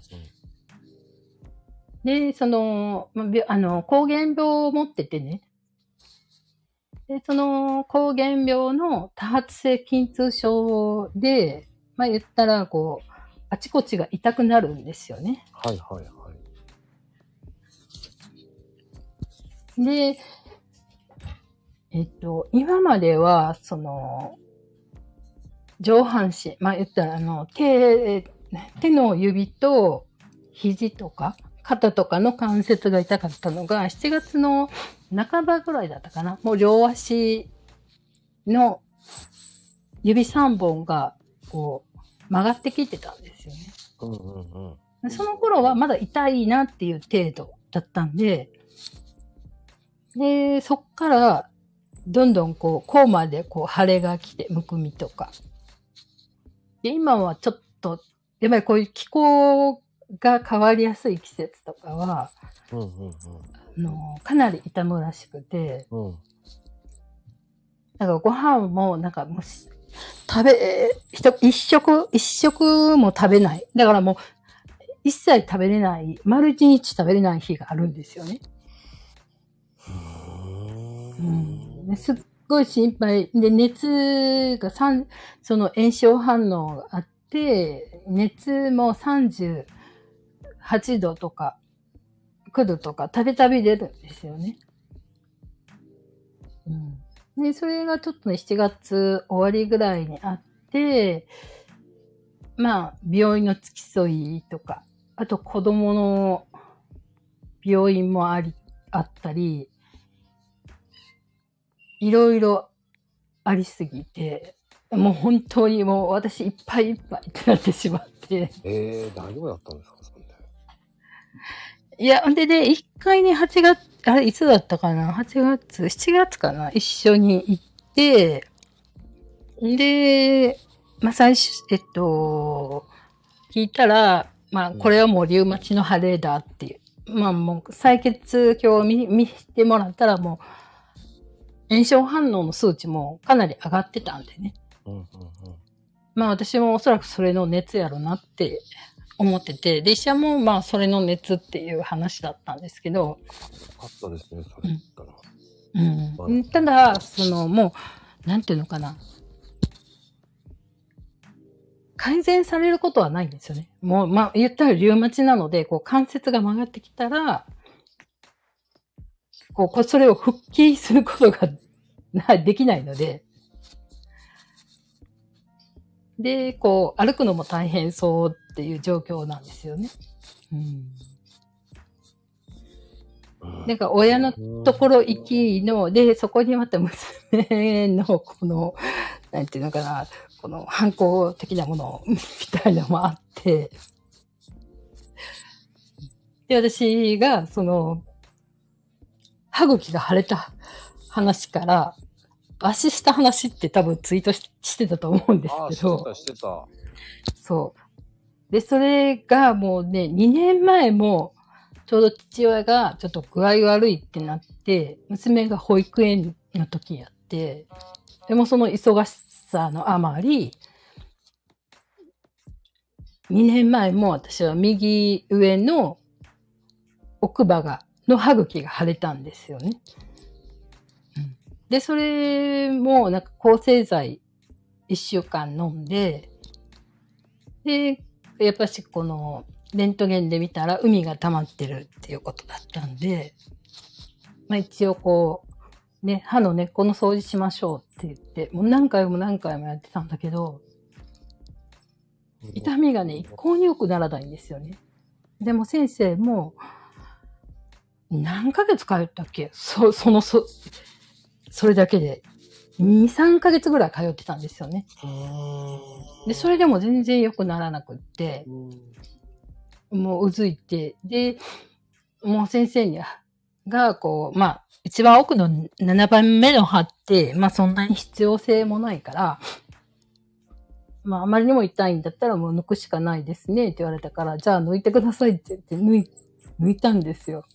で、その、まあびあの、膠原病を持っててね。で、その膠原病の多発性筋痛症で、まあ言ったら、こう、あちこちが痛くなるんですよね。はいはいはい。で、えっと、今までは、その、上半身、まあ言ったら、あの、手、手の指と肘とか、肩とかの関節が痛かったのが、7月の半ばぐらいだったかな。もう両足の指3本が、こう、曲がってきてたんですよね。うんうんうん。その頃はまだ痛いなっていう程度だったんで、で、そっから、どんどんこう、こうまでこう、腫れが来て、むくみとか。で、今はちょっと、やっぱりこういう気候が変わりやすい季節とかは、うんうんあの、かなり痛むらしくて、うん。なんかご飯も、なんかもうし、食べ、一食、一食も食べない。だからもう、一切食べれない、丸一日食べれない日があるんですよね。うん、すっごい心配。で、熱が三その炎症反応があって、熱も38度とか、9度とか、たびたび出るんですよね。うん。で、それがちょっとね、7月終わりぐらいにあって、まあ、病院の付き添いとか、あと子供の病院もあり、あったり、いろいろありすぎて、もう本当にもう私いっぱいいっぱいってなってしまって。えー、大丈夫だったんですか？いや、んでね、一回ね、8月、あれ、いつだったかな ?8 月、7月かな？一緒に行って、で、まあ、最初、えっと、聞いたら、まあ、これはもうリウマチの腫れだっていう。まあ、もう、採血鏡を見、見てもらったらもう、炎症反応の数値もかなり上がってたんでね。うんうんうん。まあ私もおそらくそれの熱やろなって思ってて、で、医者もまあそれの熱っていう話だったんですけど、よかったですね、それ言ったら。うん。ただ、そのもう、なんていうのかな。改善されることはないんですよね。もう、まあ言ったらリウマチなので、こう関節が曲がってきたら、こう、それを復帰することがな できないので、で、こう、歩くのも大変そうっていう状況なんですよね。うん。なんか親のところ行きの、で、そこにまた娘のこの、なんていうのかな、この反抗的なものみたいなのもあって、で、私が、その、歯茎が腫れた話から、足した話って多分ツイートししてたと思うんですああ、けど、してた、してた。そう。で、それがもうね、2年前も、ちょうど父親がちょっと具合悪いってなって、娘が保育園の時やって、でもその忙しさのあまり、2年前も私は右上の奥歯が、の歯茎が腫れたんですよね。うんで、それもなんか抗生剤1週間飲んで、で、やっぱしこの、レントゲンで見たら海が溜まってるっていうことだったんで、まあ一応こう、ね、歯の根っこの掃除しましょうって言って、もう何回も何回もやってたんだけど、痛みがね、一向に良くならないんですよね。でも先生も、何ヶ月通ったっけ？そ、その、そ、それだけで、2、3ヶ月ぐらい通ってたんですよね。で、それでも全然良くならなくって、もううずいて、で、もう先生に、が、こう、まあ、一番奥の7番目の歯って、まあそんなに必要性もないから、まああまりにも痛いんだったらもう抜くしかないですねって言われたから、じゃあ抜いてくださいって言って抜い、抜いたんですよ。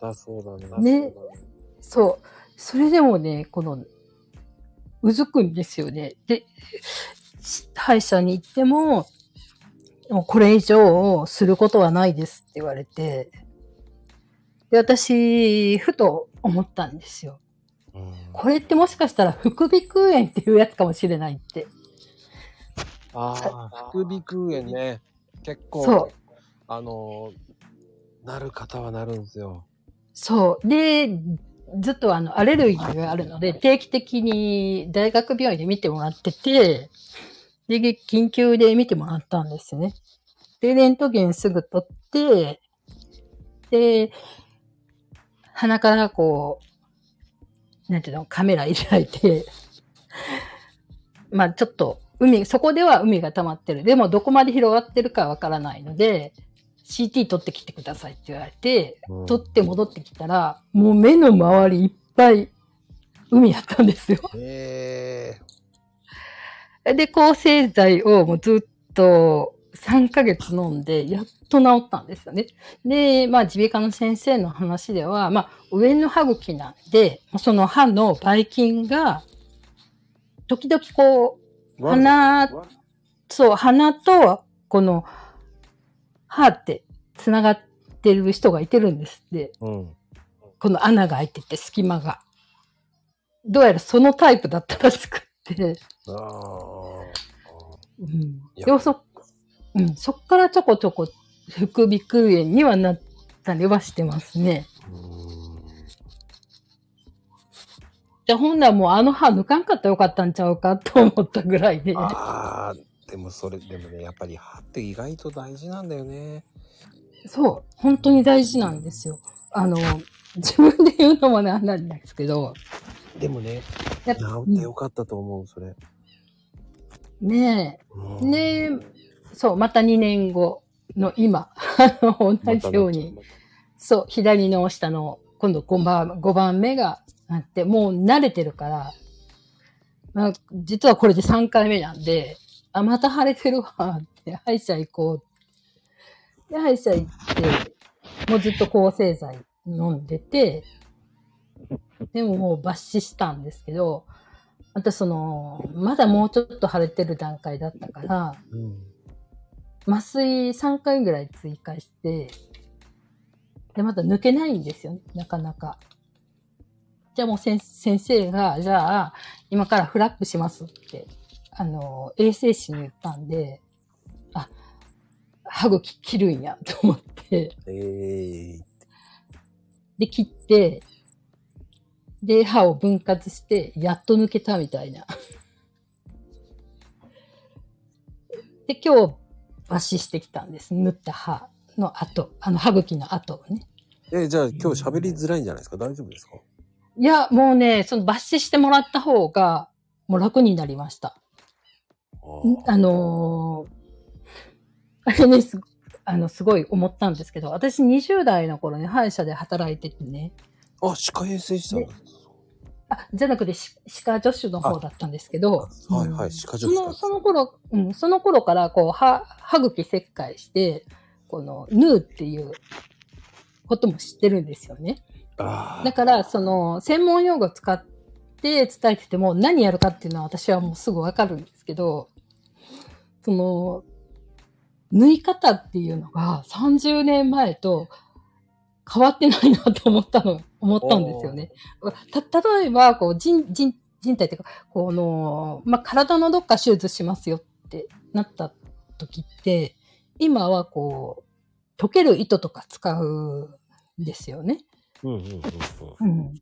だそうだね。ねそう。それでもね、この、うずくんですよね。で、歯医者に行っても、もうこれ以上することはないですって言われて、で、私、ふと思ったんですよ。うんこれってもしかしたら副鼻腔炎っていうやつかもしれないって。ああ、副鼻腔炎ね。結構、そうあのー、なる方はなるんですよ。そう。で、ずっとあの、アレルギーがあるので、定期的に大学病院で見てもらってて、で、緊急で見てもらったんですね。で、レントゲンすぐ取って、で、鼻からこう、なんていうの、カメラ入れられて、まあちょっと、海、そこでは海が溜まってる。でもどこまで広がってるかわからないので、CT 取ってきてくださいって言われて、うん取って戻ってきたら、もう目の周りいっぱい海やったんですよ。えで、抗生剤をもうずっと3ヶ月飲んで、やっと治ったんですよね。で、まあ、耳鼻科の先生の話では、まあ、上の歯茎なんで、その歯のばい菌が、時々こう、ー。鼻、そう、鼻と、この、歯って繋がってる人がいてるんですって。うん。この穴が開いてて、隙間が。どうやらそのタイプだったらしくって。ああ。うん。でもそ、うん、そっからちょこちょこ副鼻腔炎にはなったりはしてますね。うん。じゃあ、ほんならもうあの歯抜かんかったらよかったんちゃうかと思ったぐらいで。ああ、でもそれ、でもね、やっぱり歯って意外と大事なんだよね。そう、本当に大事なんですよ。あの、自分で言うのもなんなんですけど、でもね、やっ治ってよかったと思う、それ。ねえ、うんねえ、そう、また2年後の今、あの同じように、そう、左の下の、今度5番、5番目がなって、もう慣れてるから、まあ、実はこれで3回目なんで、あ、また腫れてるわ、って、歯医者行こう。で、歯医者行って、もうずっと抗生剤飲んでて、でももう抜歯したんですけど、またその、まだもうちょっと腫れてる段階だったから、うん。麻酔3回ぐらい追加して、で、また抜けないんですよね、なかなか。じゃあもう先生が、じゃあ、今からフラップしますって、あの、衛生士に言ったんで、あ、歯茎切るんや、と思って、ええで、切って、で、歯を分割して、やっと抜けたみたいな。で、今日、抜歯してきたんです。縫った歯の後、あの歯茎の後をね。え、じゃあ今日喋りづらいんじゃないですか？大丈夫ですか？いや、もうね、その抜歯してもらった方が、もう楽になりました。ああのーあれね、すあの、すごい思ったんですけど、私20代の頃ね、歯医者で働いててね、あ、歯科衛生士さんだ。あ、じゃなくて、し歯科助手の方だったんですけど、はいはい、歯科その、助手さん。その頃、うん、その頃から、こう、歯、歯茎切開して、この、縫うっていうことも知ってるんですよね。あだから、その、専門用語使って伝えてても、何やるかっていうのは私はもうすぐわかるんですけど、その、縫い方っていうのが30年前と変わってないなと思ったの、思ったんですよね。た、例えば、こう、人、人、人体っていうか、この、まあ、体のどっか手術しますよってなった時って、今はこう、溶ける糸とか使うんですよね。うんうんうんうん。うん。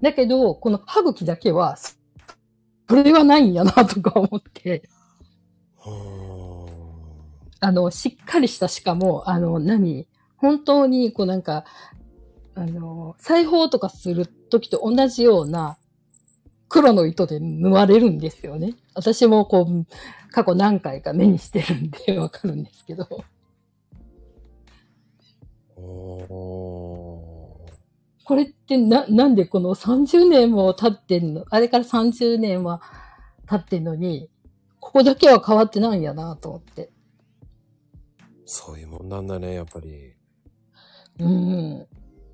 だけど、この歯茎だけは、それはないんやなとか思って、あの、しっかりしたしかも、あの、何？本当に、こうなんか、あの、裁縫とかする時と同じような黒の糸で縫われるんですよね。私もこう、過去何回か目にしてるんで わかるんですけど。これってな、なんでこの30年も経ってんの？あれから30年は経ってんのに、ここだけは変わってないんやなと思って。そういうもんなんだね、やっぱり。うん。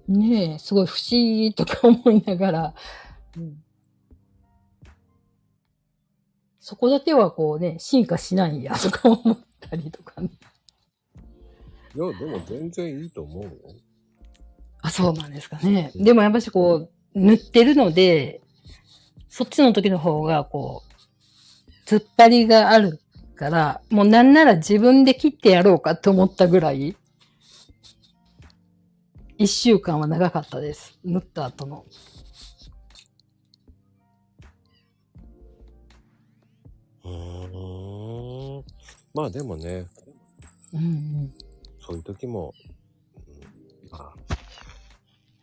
ねえ、すごい不思議とか思いながら、うん、そこだけはこうね、進化しないんやとか思ったりとかね。いや、でも全然いいと思うよ。あ、そうなんですかね。でもやっぱしこう、塗ってるので、そっちの時の方がこう、突っ張りがあるから、もうなんなら自分で切ってやろうかと思ったぐらい、一週間は長かったです。塗った後の。うーん。まあでもね、うんうん。そういう時も、うん、まあ、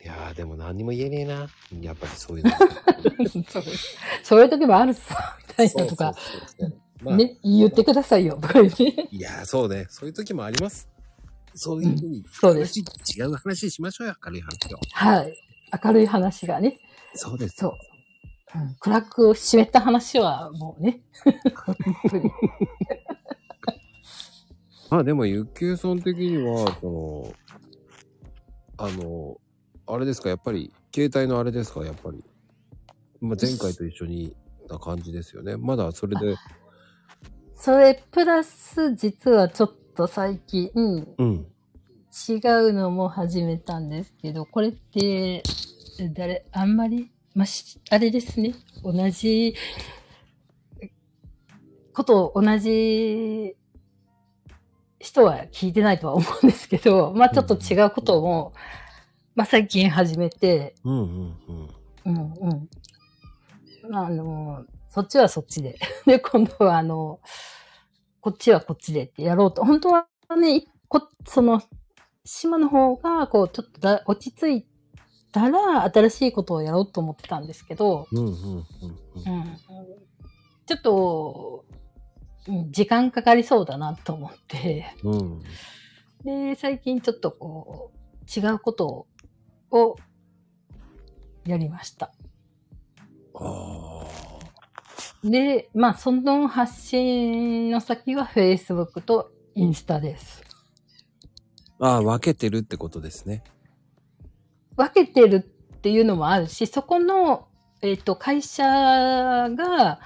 いやーでも何にも言えねえな。やっぱりそういうの。そうそういう時もあるさ、みたいなとか、そうそうそうまあ、ね、言ってくださいよ。いやーそうね。そういう時もあります。そういうふうに、そうです話違う話しましょうよ、明るい話を。はい。明るい話がね。そうです。そう。うん、暗く湿った話はもうね。まあでも、ゆっけいさん的には、その、あの、あれですか、やっぱり、携帯のあれですか、やっぱり。まあ、前回と一緒にな感じですよね。まだそれで、それプラス、実はちょっと最近、うん、うん。違うのも始めたんですけど、これって、誰、あんまり、まあ、しあれですね。同じことを同じ人は聞いてないとは思うんですけど、まあちょっと違うことも、まあ最近始めて、うんうんうん。うんうん。まああの、そっちはそっちで。で、今度はあの、こっちはこっちでってやろうと。本当はね、こその、島の方が、こう、ちょっとだ落ち着いたら、新しいことをやろうと思ってたんですけど、うんちょっと、うん時間かかりそうだなと思って、うん。で、最近ちょっとこう、違うことをやりました。あで、まあ、その発信の先は Facebook とインスタです。あ。ああ、分けてるってことですね。分けてるっていうのもあるし、そこの、えっ、と、会社が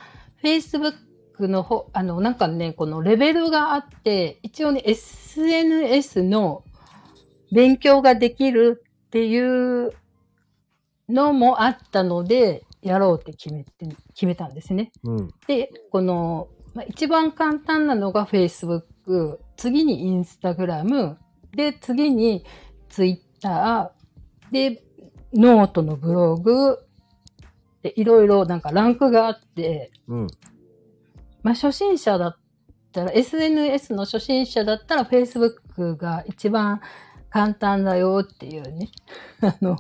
Facebook の方、あの、なんかね、このレベルがあって、一応ね、SNS の勉強ができるっていうのもあったので、やろうって決めて、決めたんですね。うん。で、この、まあ、一番簡単なのが Facebook、次に Instagram、で、次に Twitter、で、ノートのブログ、で、いろいろなんかランクがあって、うん。まあ、初心者だったら、SNS の初心者だったら Facebook が一番簡単だよっていうね、あの、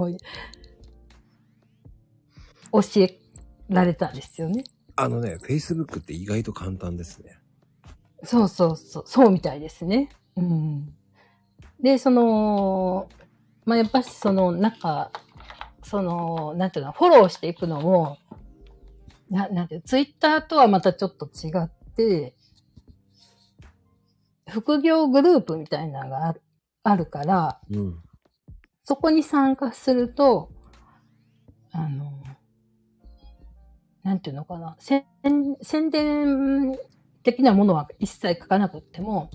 教えられたんですよね。あのね、Facebook って意外と簡単ですね。そうそうそう、そうみたいですね。うん。で、その、まあ、やっぱしその、なんか、その、なんていうの、フォローしていくのも、ななんていう、ツイッターとはまたちょっと違って、副業グループみたいなのがあるあるから、うん。そこに参加すると、あの、なんていうのかな、宣宣伝的なものは一切書かなくっても、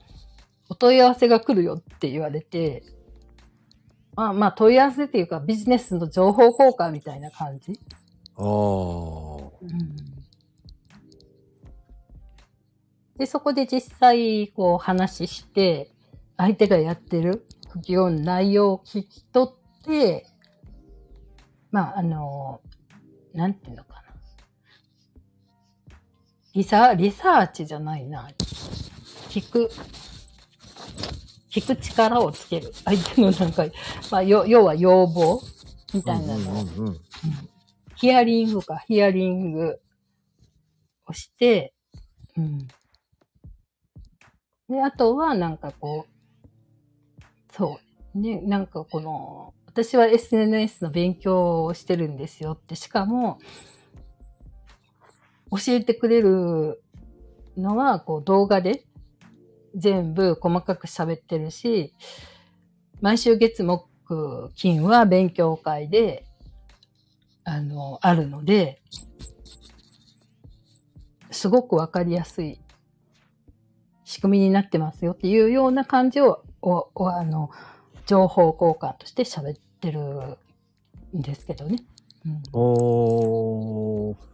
お問い合わせが来るよって言われて、まあまあ問い合わせっていうかビジネスの情報交換みたいな感じ。ああ。うんで、そこで実際こう話して、相手がやってる副業の内容を聞き取って、まあ、あの、なんていうのかな。リサ、リサーチじゃないな。聞く、聞く力をつける。相手のなんか、まあ、よ要は要望みたいなのをうんうんうん。ヒアリングか、ヒアリングをして、うん。で、あとは、なんかこう、そう。ね、なんかこの、私は SNS の勉強をしてるんですよって、しかも、教えてくれるのは、こう動画で全部細かく喋ってるし、毎週月木金は勉強会で、あの、あるので、すごくわかりやすい仕組みになってますよっていうような感じを、おあの、情報交換として喋ってるんですけどね。うん、おー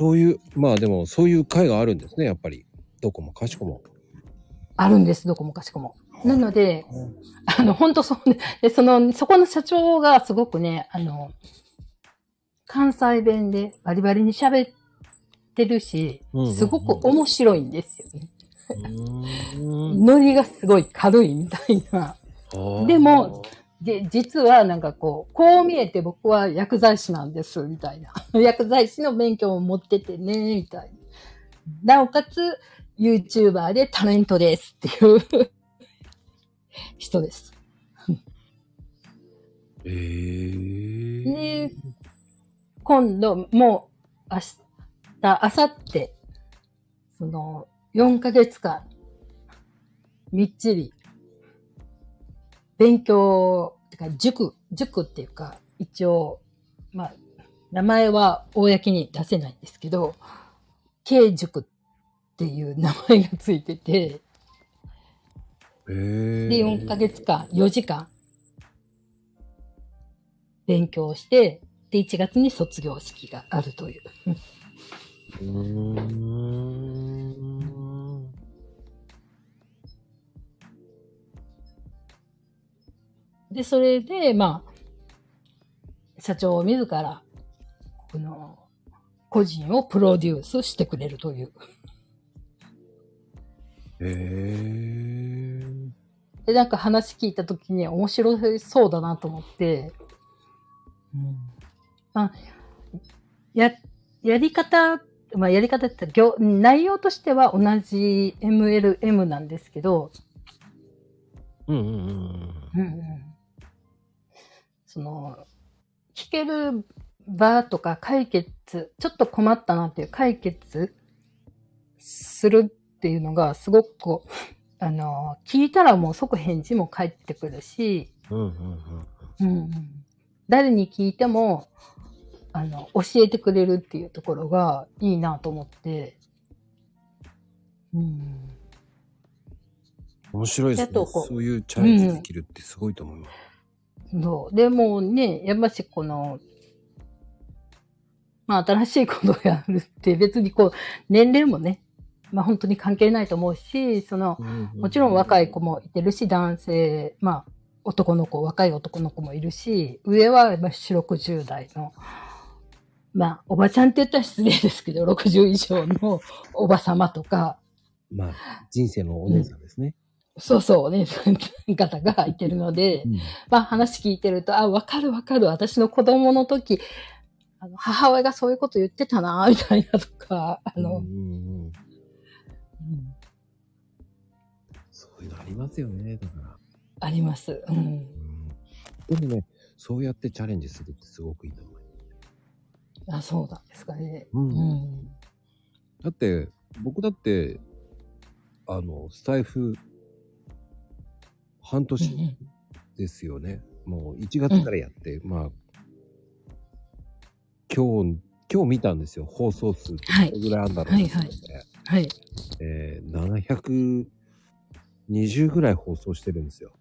そういう、まあでもそういう会があるんですね、やっぱり。どこもかしこも。あるんです、どこもかしこも。なので、あの、本当そうね。で、その、そこの社長がすごくね、あの、関西弁でバリバリに喋ってるしすごく面白いんですよね。ノリがすごい軽いみたいな。でも、で、実はなんかこう、こう見えて僕は薬剤師なんです、みたいな。薬剤師の勉強を持っててね、みたいな。なおかつ、YouTuber でタレントですっていう。人です。えー。で、今度、もう、明日、明後日、その、4ヶ月間、みっちり、勉強、てか、塾、塾っていうか、一応、まあ、名前は公に出せないんですけど、K 塾っていう名前がついてて、えー。で、4ヶ月間、4時間、勉強して、で、1月に卒業式があるという。うで、それで、まあ、社長自ら、この、個人をプロデュースしてくれるという。えー。で、なんか話聞いたときに面白そうだなと思って、うん。まあ、や、やり方、まあやり方って言ったら業内容としては同じ MLM なんですけど、うんうんうんうん。うんうんその、聞ける場とか解決、ちょっと困ったなっていう解決するっていうのがすごくこう、あの、聞いたらもう即返事も返ってくるし、うんうんうん。うんうん、誰に聞いても、あの、教えてくれるっていうところがいいなと思って、うん、面白いですねそういうチャレンジできるってすごいと思います。そう。でもね、やっぱしこの、まあ新しいことをやるって別にこう、年齢もね、まあ本当に関係ないと思うし、その、もちろん若い子もいてるし、男性、まあ男の子、若い男の子もいるし、上はまあ四六十代の、まあおばちゃんって言ったら失礼ですけど、60以上のおばさまとか、まあ、人生のお姉さんですね。そうそうね、方がいてるので、うんまあ話聞いてると、あ、わかるわかる。私の子供の時、あの母親がそういうこと言ってたな、みたいなとか、あの、うんそういうのありますよね、だから。あります。うん。うんでもね、そうやってチャレンジするってすごくいいと思う。あ、そうなんですかね。ううんん。だって、僕だって、あの、スタイフ、半うん年ですよね。もう1月からやって、まあ、今日、今日見たんですよ。放送数ってはいどれぐらいあるんだろうはいはいはい。えー、720ぐらい放送してるんですよ。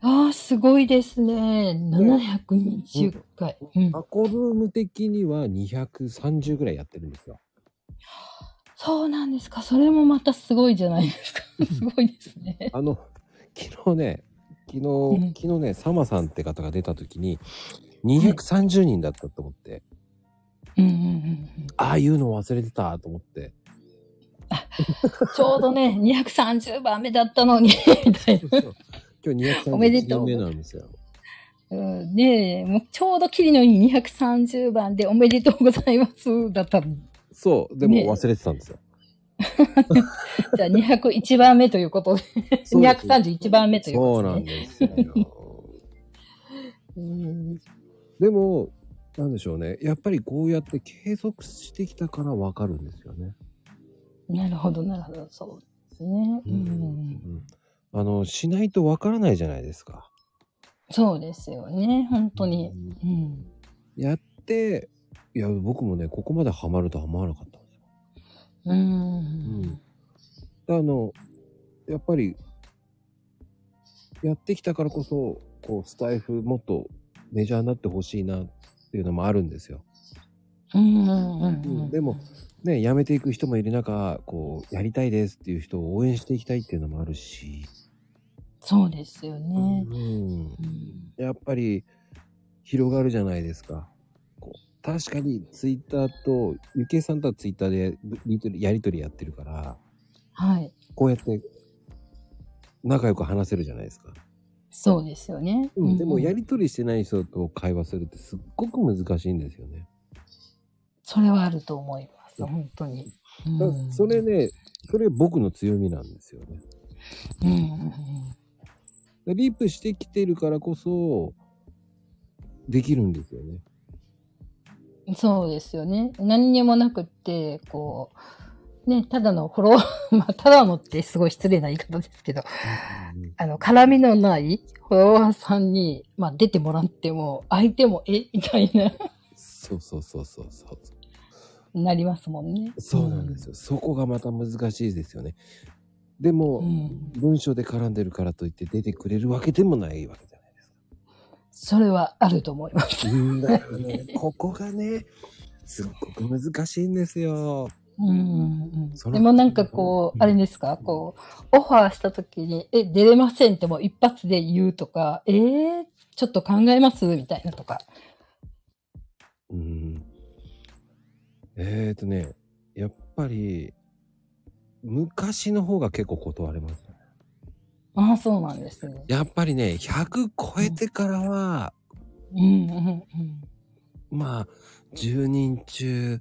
ああ、すごいですね。720回。うん。アコルーム的には230ぐらいやってるんですよ。そうなんですか。それもまたすごいじゃないですか。すごいですね。あの、昨日ね、昨日、ん昨日ね、サマさんって方が出た時に、230人だったと思って、うんうんうんうん。ああいうの忘れてたと思って。ちょうどね、230番目だったのに、みたいな。今日230おめでとう人目なんですよ。うん、ねえ、もうちょうどきりのいい230番でおめでとうございますだったの。そう、でもね忘れてたんですよ。じゃあ201番目ということで、そうです231番目というそことで、うなんですよ。うんでも、なんでしょうね。やっぱりこうやって継続してきたからわかるんですよね。なるほど、なるほど、そうですね。うんうんあの、しないとわからないじゃないですか。そうですよね、本当に。うんうん、やって、いや、僕もね、ここまでハマるとは思わなかったん。うん、あの、やっぱり、やってきたからこそ、こう、スタイフもっとメジャーになってほしいなっていうのもあるんですよ。うん、うん、うん。でも、ね、辞めていく人もいる中、こう、やりたいですっていう人を応援していきたいっていうのもあるし、そうですよね。うん、うんやっぱり広がるじゃないですか。確かにツイッターと、ゆけいさんとはツイッターでやりとりやってるから、はい。こうやって仲良く話せるじゃないですか。そうですよね。うん、でもやり、りとりしてない人と会話するってすっごく難しいんですよね。それはあると思います、本当に。うんそれね、それ僕の強みなんですよね。うんリップしてきてるからこそ、できるんですよね。そうですよね。何にもなくって、こう、ね、ただのフォロー、まあ、ただのってすごい失礼な言い方ですけど、あの、絡みのないフォロワーさんに、まあ、出てもらっても、相手も、えみたいな、そうそうそうそうそう。なりますもんね。そうなんですよ。そこがまた難しいですよね。でも、うん。文章で絡んでるからといって出てくれるわけでもないわけ。それはあると思います。ね、ここがね、すっごく難しいんですよ。うんでもなんかこう、あれですか、こう、オファーした時に、え、出れませんってもう一発で言うとか、えー、ちょっと考えます？みたいなとか。うん。えーとね、やっぱり、昔の方が結構断れますね。ああ、そうなんですね。やっぱりね、100超えてからは、うんうんうん。まあ、10人中、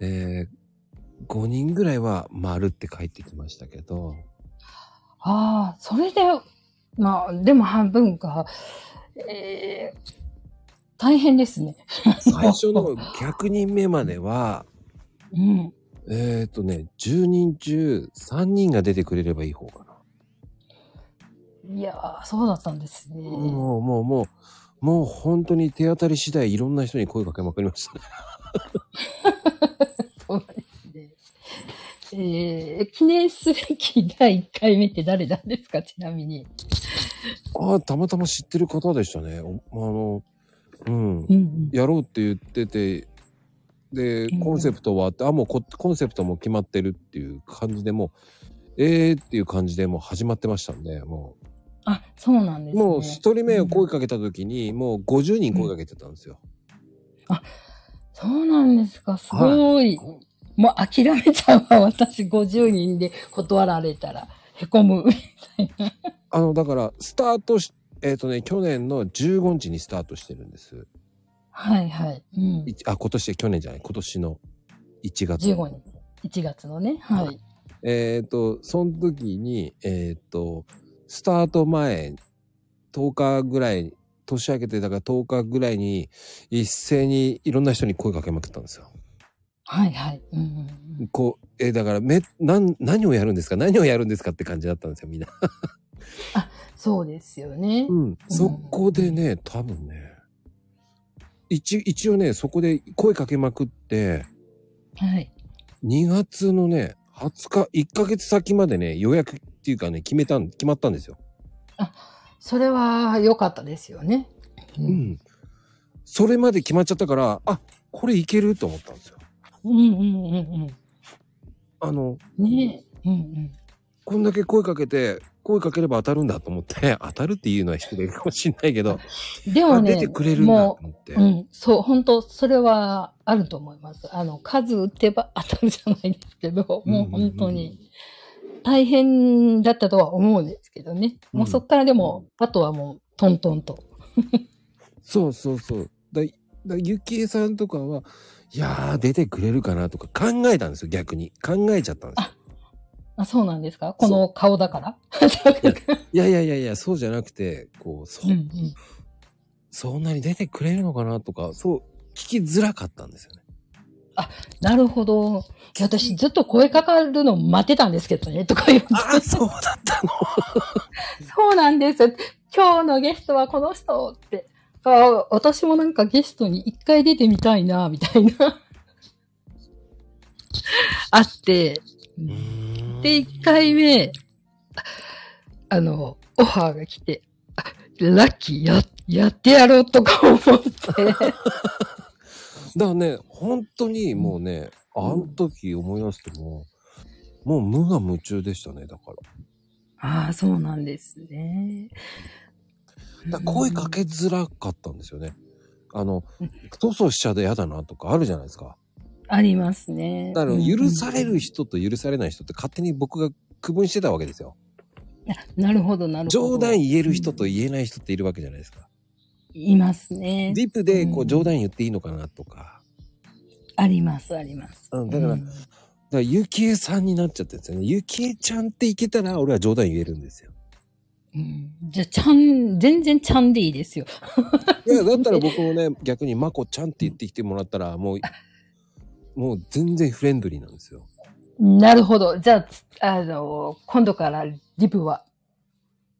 えー、5人ぐらいは丸って書いてきましたけど、ああ、それで、まあ、でも半分か。えー、大変ですね。最初の100人目までは、うん。えっ、ー、とね、10人中3人が出てくれればいい方かな。いやー、そうだったんですね。もう、もう、もう、もう本当に手当たり次第いろんな人に声かけまくりましたね。そうですね。えー、記念すべき第1回目って誰なんですかちなみに。ああ、たまたま知ってる方でしたね。おあの、うん。うんうん。やろうって言ってて、でうん、コンセプトはあって、あ、もうこコンセプトも決まってるっていう感じでもう、えーっていう感じでもう始まってましたんで、もあ、そうなんでう、すね。もう一人目を声かけた時に、もう50人声かけてたんですよ。そうなんですか。すごい。もう諦めちゃうわ。私50人で断られたら。へこむ。あの、だから、スタートし、えっ、とね、去年の15日にスタートしてるんです。はいはい。うん。いあ、今年、去年じゃない、今年の1月。15日。1月のね。はい。えっ、と、その時に、えっ、と、スタート前、10日ぐらい、年明けてだから10日ぐらいに、一斉にいろんな人に声かけまくったんですよ。はいはい。うんうんうん、こう、えーだから、め、なん、何をやるんですか？何をやるんですかって感じだったんですよ、みんな。そうですよね。うん。そこでね、多分ね、一、一応ね、そこで声かけまくって、はい。2月のね、20日、1ヶ月先までね、予約っていうかね、決めたん、決まったんですよ。それは良かったですよね。う。うんん。それまで決まっちゃったから、あ、これいけると思ったんですよ。うんうんうんあの、うん。ねえ。うんうん。こんだけ声かけて、声かければ当たるんだと思って、当たるっていうのは失礼かもしんないけど、あでもね、出てくれるんだとも思って。う、うん、そう、本当それはあると思います。あの、数打てば当たるじゃないですけど、もう本当に大変だったとは思うんですけどね。もうそっからでも、あとはもう、トントンと。そうそうそう。だ、だゆきえさんとかは、いやー、出てくれるかなとか考えたんですよ、逆に。考えちゃったんですよ。あ、そうなんですか？この顔だから？いやいやいやいや、そうじゃなくて、こう、そ、うんうん。そんなに出てくれるのかなとか、そう、聞きづらかったんですよね。なるほど。私ずっと声かかるの待ってたんですけどね、とか言って。ああ、そうだったの。そうなんです。今日のゲストはこの人って。あ私もなんかゲストに一回出てみたいな、みたいな。あって。で、一回目、あの、オファーが来て、あラッキーや、やってやろうとか思って。だからね、本当にもうね、あの時思い出しても、もう無我夢中でしたね、だから。ああ、そうなんですね。だから声かけづらかったんですよね。あのうん、そうそうしちゃ嫌だなとかあるじゃないですか。ありますね。だからうん許される人と許されない人って勝手に僕が区分してたわけですよ。なるほど、なるほど。冗談言える人と言えない人っているわけじゃないですか。いますね。ディップでこううん冗談言っていいのかなとか。あります、あります。うんだからうんだから、ゆきえさんになっちゃってるんですよね。ゆきえちゃんっていけたら俺は冗談言えるんですよ。うん、じゃあ、ちゃん、全然ちゃんでいいですよ。いや、だったら 僕もね、逆にまこちゃんって言ってきてもらったら、もう、もう全然フレンドリーなんですよ。なるほど。じゃあ、あの、今度からリブは、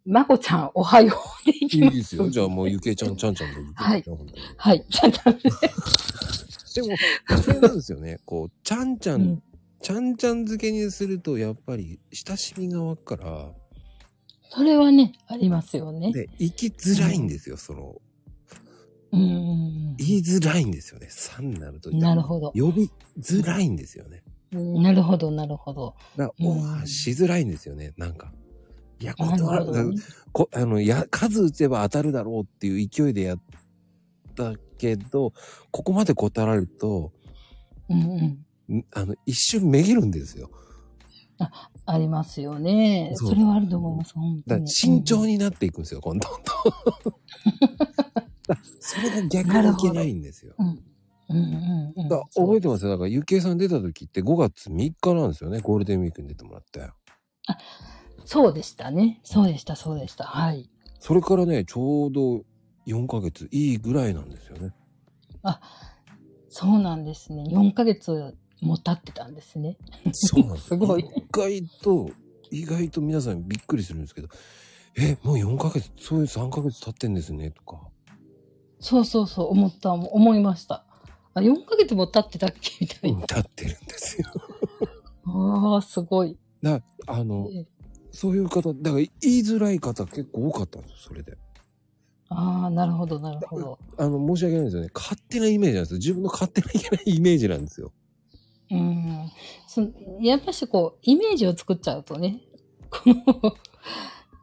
まこちゃん、おはようでいいきます。いですよ。じゃあもうゆけいちゃん、ちゃんちゃんでゆけいちゃん、はい本当にはい。じゃあ、ダメでも、それなんですよね。こう、ちゃんちゃん、うんちゃんちゃん付けにすると、やっぱり親しみが湧くから、それはね、ありますよね。で、生きづらいんですよ、その、うん。言いづらいんですよね。3になると。なるほど。呼びづらいんですよね。なるほど、なるほど。だから、オファーしづらいんですよね、なんか。いや、断る。こあの、や、数打てば当たるだろうっていう勢いでやったけど、ここまで断られると、うんうん。んあの、一瞬めげるんですよ。ありますよね。それはあると思います、本当に。慎重になっていくんですよ、今度。それが逆にいけないんですよ。うん。うんうん覚えてますよ。だから、ゆきえさん出た時って5月3日なんですよね。ゴールデンウィークに出てもらって。そうでしたね。そうでした、そうでした。はい。それからね、ちょうど4ヶ月いいぐらいなんですよね。そうなんですね。4ヶ月も経ってたんですね。そうなんです すごい意外と、意外と皆さんびっくりするんですけど、え、もう4ヶ月、そういう3ヶ月経ってんですね、とか。そうそうそう、思った、思いました。あ、4ヶ月も経ってたっけ？みたいな。経ってるんですよ。ああ、すごい。だあの、えそういう方、だから言いづらい方結構多かったんですよ、それで。ああ、なるほど、なるほど。あの、申し訳ないんですよね。勝手なイメージなんですよ。自分の勝手ないけないイメージなんですよ。うん。そやっぱしこう、イメージを作っちゃうとね、こ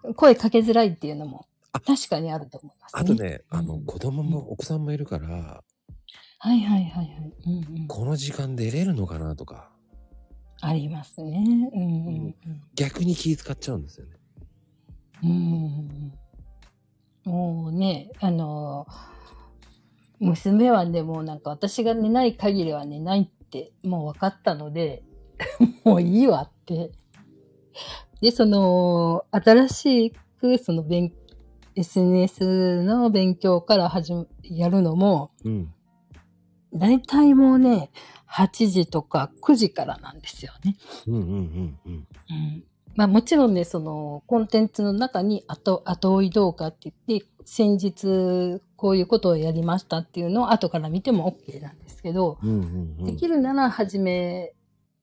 の、声かけづらいっていうのもあ確かにあると思います、ね。あとね、あの、うん子供も、お子さんもいるから、はいはいはいはい。うんうん、この時間出れるのかなとか、ありますね。うんうん逆に気使っちゃうんですよね。うん。うんもうね、あの、娘はね、もうなんか私が寝ない限りは寝ないってもう分かったので、もういいわって。で、その、新しくその勉、SNS の勉強から始め、やるのも、うん。大体もうね、8時とか9時からなんですよね。うんうんうんうん。うんまあもちろんね、そのコンテンツの中に後、後追い動画って言って、先日こういうことをやりましたっていうのを後から見ても OK なんですけど、うんうんうん。できるなら初め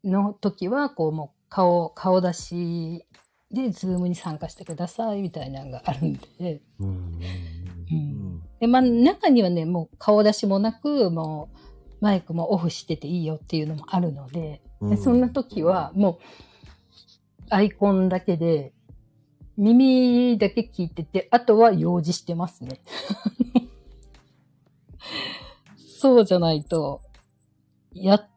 の時は、こうもう顔、顔出しでズームに参加してくださいみたいなのがあるんで、うんで、まあ中にはね、もう顔出しもなく、もうマイクもオフしてていいよっていうのもあるので、うんでそんな時はもうアイコンだけで耳だけ聞いてて、あとは用事してますね。そうじゃないと、やっ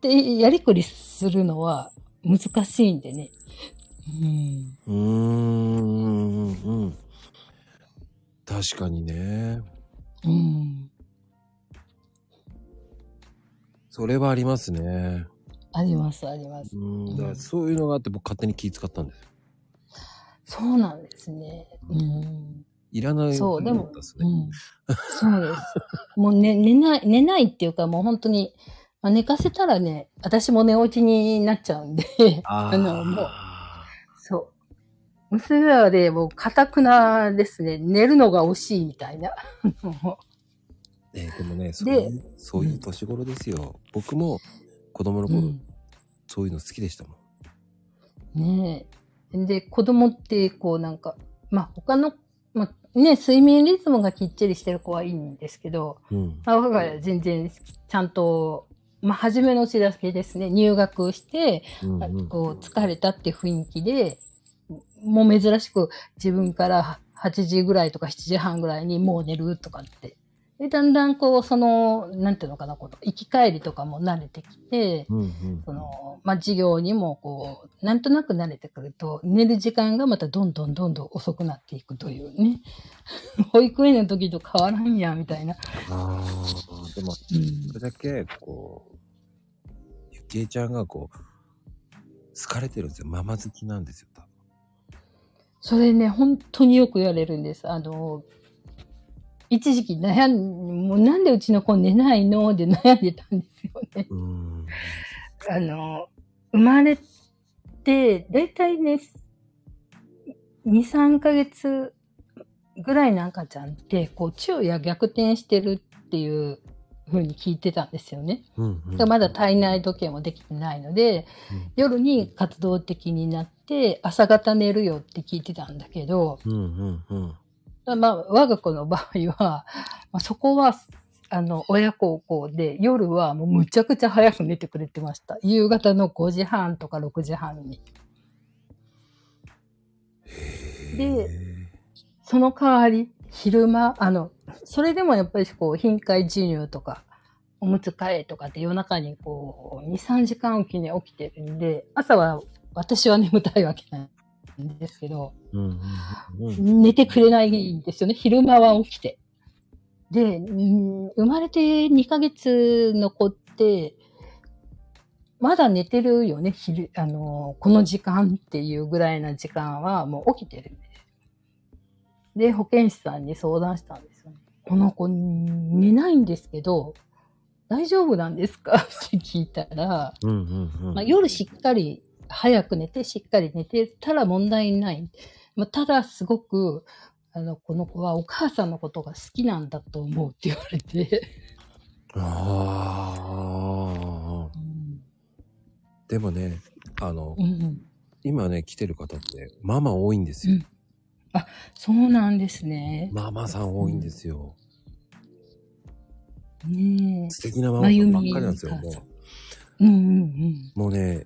て、やりくりするのは難しいんでね。うん。うーんうん。確かにね。うん。それはありますね。あります、あります。うん。だからそういうのがあって僕勝手に気使ったんですよ。そうなんですね。うん。いらないそう、でもったっす、ね。うん。そうです。もうね、寝ない、寝ないっていうかもう本当に、まあ、寝かせたらね、私も寝落ちになっちゃうんで、あ あの、もう、そう。娘はね、もう、かたくなですね。寝るのが惜しいみたいな。もねでもね、そういうそういう年頃ですよ。僕も子供の頃、ううん。そういうの好きでしたもん。ねえ。で、子供って、こうなんか、まあ、他の、まあ、ね、睡眠リズムがきっちりしてる子はいいんですけど、うん。まあ、我が家は全然、ちゃんと、まあ、初めのうちだけですね、入学して、うんうんこう、疲れたって雰囲気で、もう珍しく自分から8時ぐらいとか7時半ぐらいにもう寝るとかって。で、だんだんこう、その、なんていうのかな、この、行き帰りとかも慣れてきて、うんうんその、まあ、授業にもこう、なんとなく慣れてくると、寝る時間がまたどんどんどんどん遅くなっていくというね。保育園の時と変わらんや、みたいな。ああ、でも、うんそれだけ、こう、ゆきえちゃんがこう、好かれてるんですよ。ママ好きなんですよ、多分。それね、本当によく言われるんです。あの、一時期悩ん、もうなんでうちの子寝ないので悩んでたんですよね。うん。あの、生まれて、だいたいね、2、3ヶ月ぐらいの赤ちゃんって、こう、昼夜逆転してるっていう風に聞いてたんですよね。うん。うんまだ体内時計もできてないので、夜に活動的になって、朝方寝るよって聞いてたんだけど、うんうんうん。まあ、我が子の場合は、まあ、そこは、あの、親孝行で、夜はもうむちゃくちゃ早く寝てくれてました。夕方の5時半とか6時半に。で、その代わり、昼間、あの、それでもやっぱりこう、頻回授乳とか、おむつ替えとかって夜中にこう、2、3時間おきに起きてるんで、朝は私は眠たいわけなんですけど、うんうんうん。寝てくれないんですよね。昼間は起きて。で、うん生まれて2ヶ月の子って、まだ寝てるよね、昼、あの、この時間っていうぐらいな時間はもう起きてるんです。で、保健師さんに相談したんですよね。この子寝ないんですけど、大丈夫なんですか？って聞いたら、うんうんうん。まあ、夜しっかり早く寝て、しっかり寝てたら問題ない。まあ、ただ、すごく、あの、この子はお母さんのことが好きなんだと思うって言われて。ああ。でもね、あのう、ん、今ね、来てる方って、ママ多いんですよ。うんそうなんですね。ママさん多いんですよ。ねえ。素敵なママさんばっかりなんですよ、もうんうんうん。う。もうね、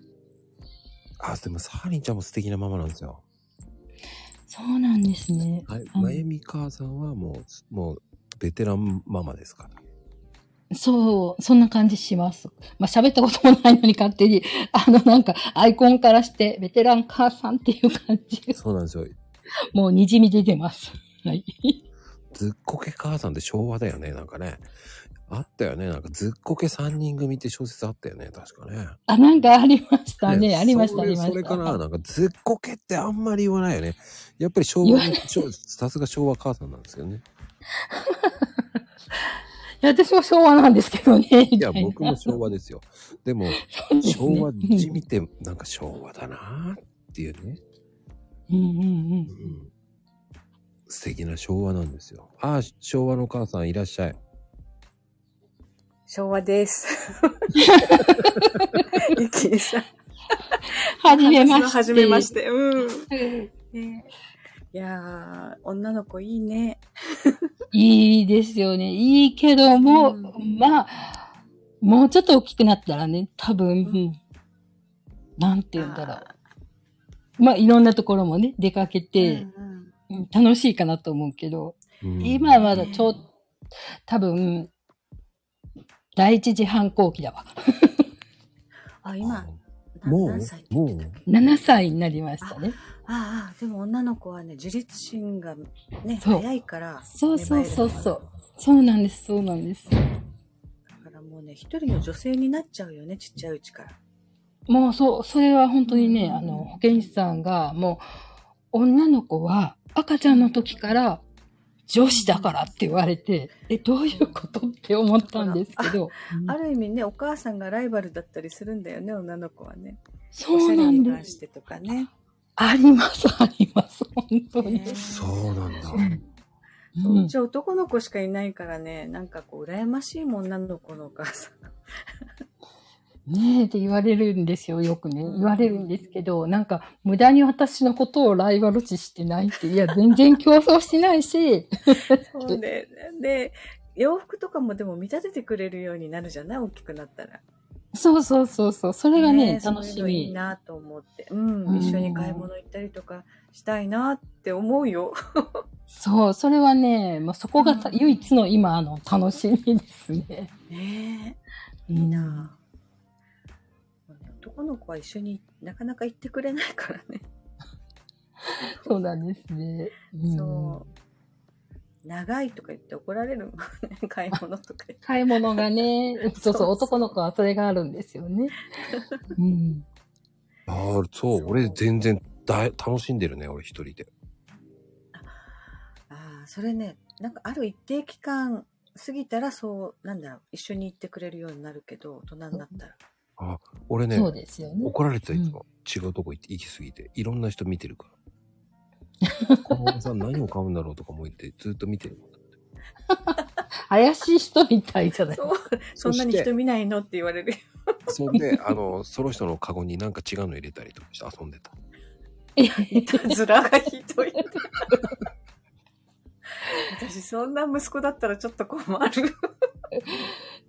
あ、でもサーリンちゃんも素敵なママなんですよ。そうなんですね。はい。うんまゆみ母さんはもう、もう、ベテランママですか？ら。そう、そんな感じします。まあ、喋ったこともないのに勝手に、あの、なんか、アイコンからして、ベテラン母さんっていう感じ。そうなんですよ。もう、滲み出てます。はい。ずっこけ母さんって昭和だよね、なんかね。あったよね。なんかずっこけ三人組って小説あったよね、確かね。あ、なんかありましたね。ねありました、ありました。それかななんかずっこけってあんまり言わないよね。やっぱり昭和さすが昭和母さんなんですけどね。いや私も昭和なんですけどね。いや、僕も昭和ですよ。でも、ね昭和字見て、なんか昭和だなーっていうね。うんうんうんうん。素敵な昭和なんですよ。ああ、昭和の母さんいらっしゃい。昭和です。ゆきりさん。はじめまして。はじめまして。うん。うんねいやー、女の子いいね。いいですよね。いいけども、うんまあ、もうちょっと大きくなったらね、多分、んなんて言うんだろう。まあ、いろんなところもね、出かけて、うんうんうん楽しいかなと思うけど、うん今はまだちょう、多分、第一次反抗期だわ。あ、今、なもう何歳って言ってたっけ？7歳になりましたね。ああ、でも女の子はね、自立心がね、そう早いから。そうそうそうそ芽生えるのう。そうなんです、そうなんです。だからもうね、一人の女性になっちゃうよね、ちっちゃいうちから。もうそう、それは本当にね、うんあの、保健師さんが、もう、女の子は赤ちゃんの時から女子だからって言われて、え、どういうことって思ったんですけど、ある意味ね、お母さんがライバルだったりするんだよね、女の子はね。そおしゃれうなんです。に関してとかね。あります、あります、本当に。ねそうなんだ。そううんちは男の子しかいないからね、なんかこう、羨ましいもん、女の子のお母さん。ねえって言われるんですよ、よくね。言われるんですけど、なんか、無駄に私のことをライバル視してないって、いや、全然競争してないし、そうで、で、洋服とかもでも見立ててくれるようになるじゃない？大きくなったら。そうそうそうそう、それがね、そう楽しいうのいいみ。なと思って。うん、うん一緒に買い物行ったりとかしたいなって思うよ。そう、それはね、もうそこがたうん唯一の今の楽しみですね。ねえ、いいいな。男の子は一緒になかなか行ってくれないからね。そうなんですね。うんそう。長いとか言って怒られるもんね。買い物とか。買い物がね、そうそう、そうそう男の子はそれがあるんですよね。うん。ああ、そう、そう俺全然だい楽しんでるね、俺一人で。あ、それね、なんかある一定期間過ぎたらそう、なんだろう、一緒に行ってくれるようになるけど、大人になったら。あ、俺ね、そうですよね。怒られてたいつも、違うとこ行って行き過ぎて、いろんな人見てるから。このおばさん何を買うんだろうとかも言って、ずっと見てるもん。怪しい人みたいじゃない？そう、そんなに人見ないのって言われるよ。そんで、あの、その人のカゴになんか違うの入れたりとかして遊んでた。いやいた ずらがひどい。私、そんな息子だったらちょっと困る。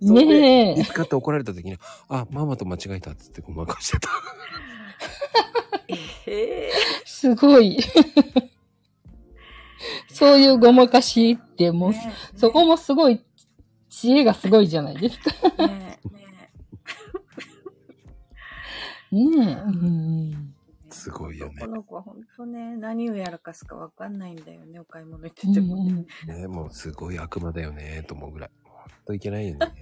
ねえ見。つかって怒られた時に、あ、ママと間違えたっつってごまかしてた。ええすごい。そういうごまかしって、もう、ねえそこもすごい、知恵がすごいじゃないですか。ねえねねえ。うん。えすごいよねこ。の子は本当ね、何をやらかすかわかんないんだよね、お買い物行ってうんてもね。うんねもうすごい悪魔だよね、と思うぐらい。ほんといけないよね。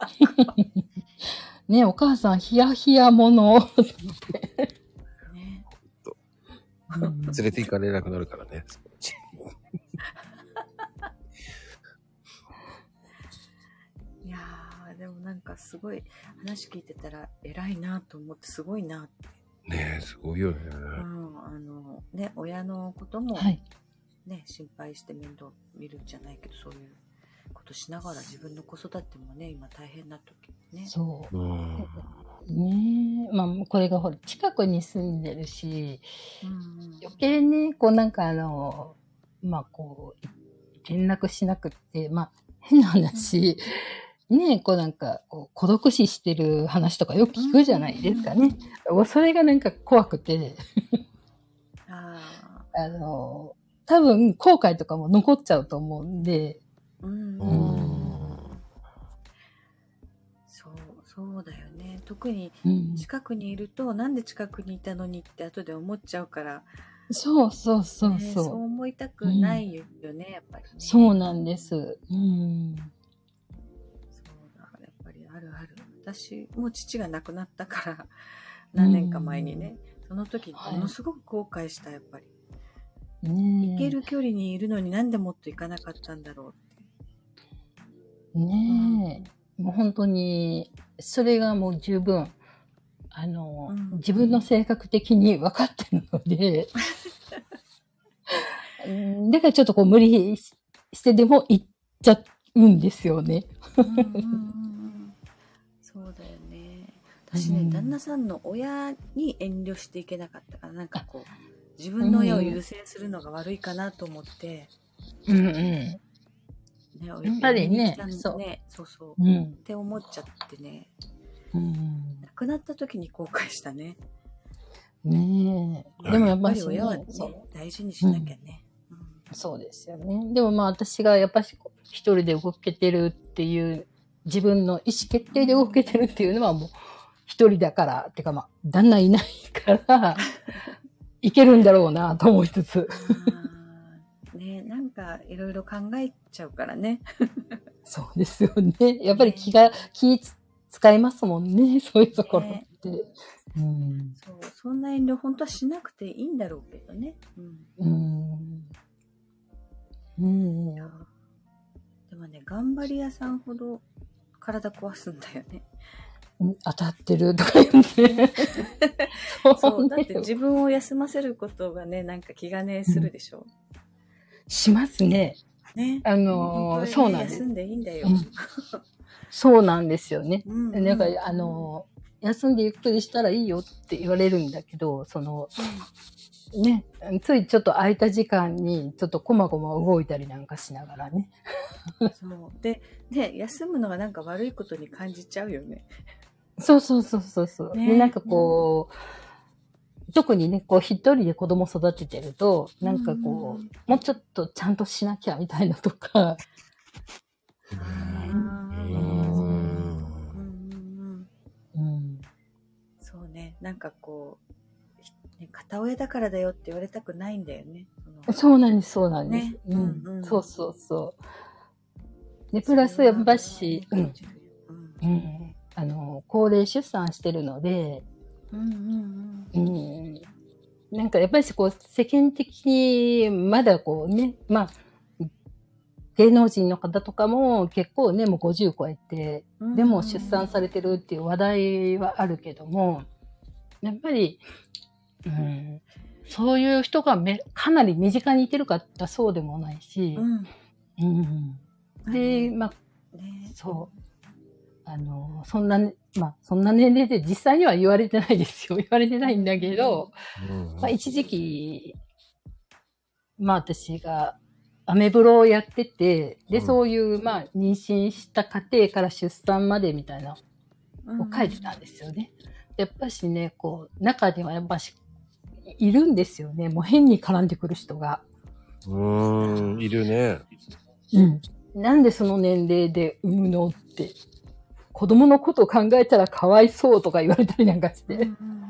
ねえ、お母さん、ヒヤヒヤもの。ねうん連れて行かれなくなるからね。いやー、でもなんかすごい話聞いてたら偉いなと思ってすごいなって。ねえ、すごいよね。うん、あの、ね、親のこともはい。ね、心配して面倒見るんじゃないけど、そういうことしながら自分の子育てもね、今大変な時ね。そう。うん。ねえ。まあ、これがほら、近くに住んでるし、うん余計ね、こうなんかあの、まあこう、連絡しなくって、まあ、変な話、ねえ、こうなんか、こう孤独死してる話とかよく聞くじゃないですかね。それがなんか怖くて、ああの、多分後悔とかも残っちゃうと思うんで、ーうんうんそう、そうだよね。特にうん、近くにいると、なんで近くにいたのにって後で思っちゃうから、そうそうそうねそう。そう思いたくないよね、やっぱり、ね。そうなんです。うん。私も父が亡くなったから、何年か前にね、その時はいものすごく後悔した、やっぱり。ねえ行ける距離にいるのになんでもっと行かなかったんだろう。ねえ、もう本当に、それがもう十分、あの、うん自分の性格的に分かってるので、うんだからちょっとこう無理ししてでも行っちゃうんですよね。うんうん。私ね、うん旦那さんの親に遠慮していけなかったから、なんかこう、自分の親を優先するのが悪いかなと思って、うんうね、ややっぱりねそうね、そうそう。ん。うん。って思っちゃってね、うん、亡くなった時に後悔したね。ねえ。でもやっぱり、親はね大事にしなきゃね。うんそうですよね。でもまあ私がやっぱしこう一人で動けてるっていう、自分の意思決定で動けてるっていうのはもう一人だから、ってかまあ旦那いないから、いけるんだろうなと思いつつ。ねなんかいろいろ考えちゃうからね。そうですよね。やっぱり気が、気つ使いますもんね。そういうところって。うん。そう、そんな遠慮本当はしなくていいんだろうけどね。うん。うん。うん。でもね、頑張り屋さんほど体壊すんだよね。当たってる とか言って。そう、だねって自分を休ませることがね、なんか気兼ねするでしょ。しますね。ね。あのーそうなんです休んでいいんだよ。うんそうなんですよね。うんうんなんか、あの、休んでゆっくりしたらいいよって言われるんだけど、その、ね、ついちょっと空いた時間に、ちょっとこまこま動いたりなんかしながらね。そう。で、で、休むのがなんか悪いことに感じちゃうよね。そうそうそうそうそう。ね。で、なんかこう、特にね、こう一人で子供育ててると、なんかこう、うん。もうちょっとちゃんとしなきゃみたいなとか、そうね。なんかこう、ひね片親だからだよって言われたくないんだよね。そうなんです、そうなんです。ね。うん。うんうん。そうそうそう。で、プラスやっぱし、うん、うん。うん、あの、高齢出産してるので、うんうんうん、なんかやっぱりこう世間的にまだこうね、まあ、芸能人の方とかも結構ね、もう50超えて、でも出産されてるっていう話題はあるけども、やっぱり、うん、そういう人がめかなり身近にいてるかってそうでもないしう、ん。うん、で、まあ、ね、そう。あの、そんなね、まあ、そんな年齢で実際には言われてないですよ。言われてないんだけど、うんまあ、一時期、まあ私がアメブロをやってて、で、うんそういう、まあ、妊娠した過程から出産までみたいなのを書いてたんですよね。やっぱしね、こう、中にはやっぱし、いるんですよね。もう変に絡んでくる人が。うーん、いるね。うん。なんでその年齢で産むのって。子供のことを考えたらかわいそうとか言われたりなんかして。んうん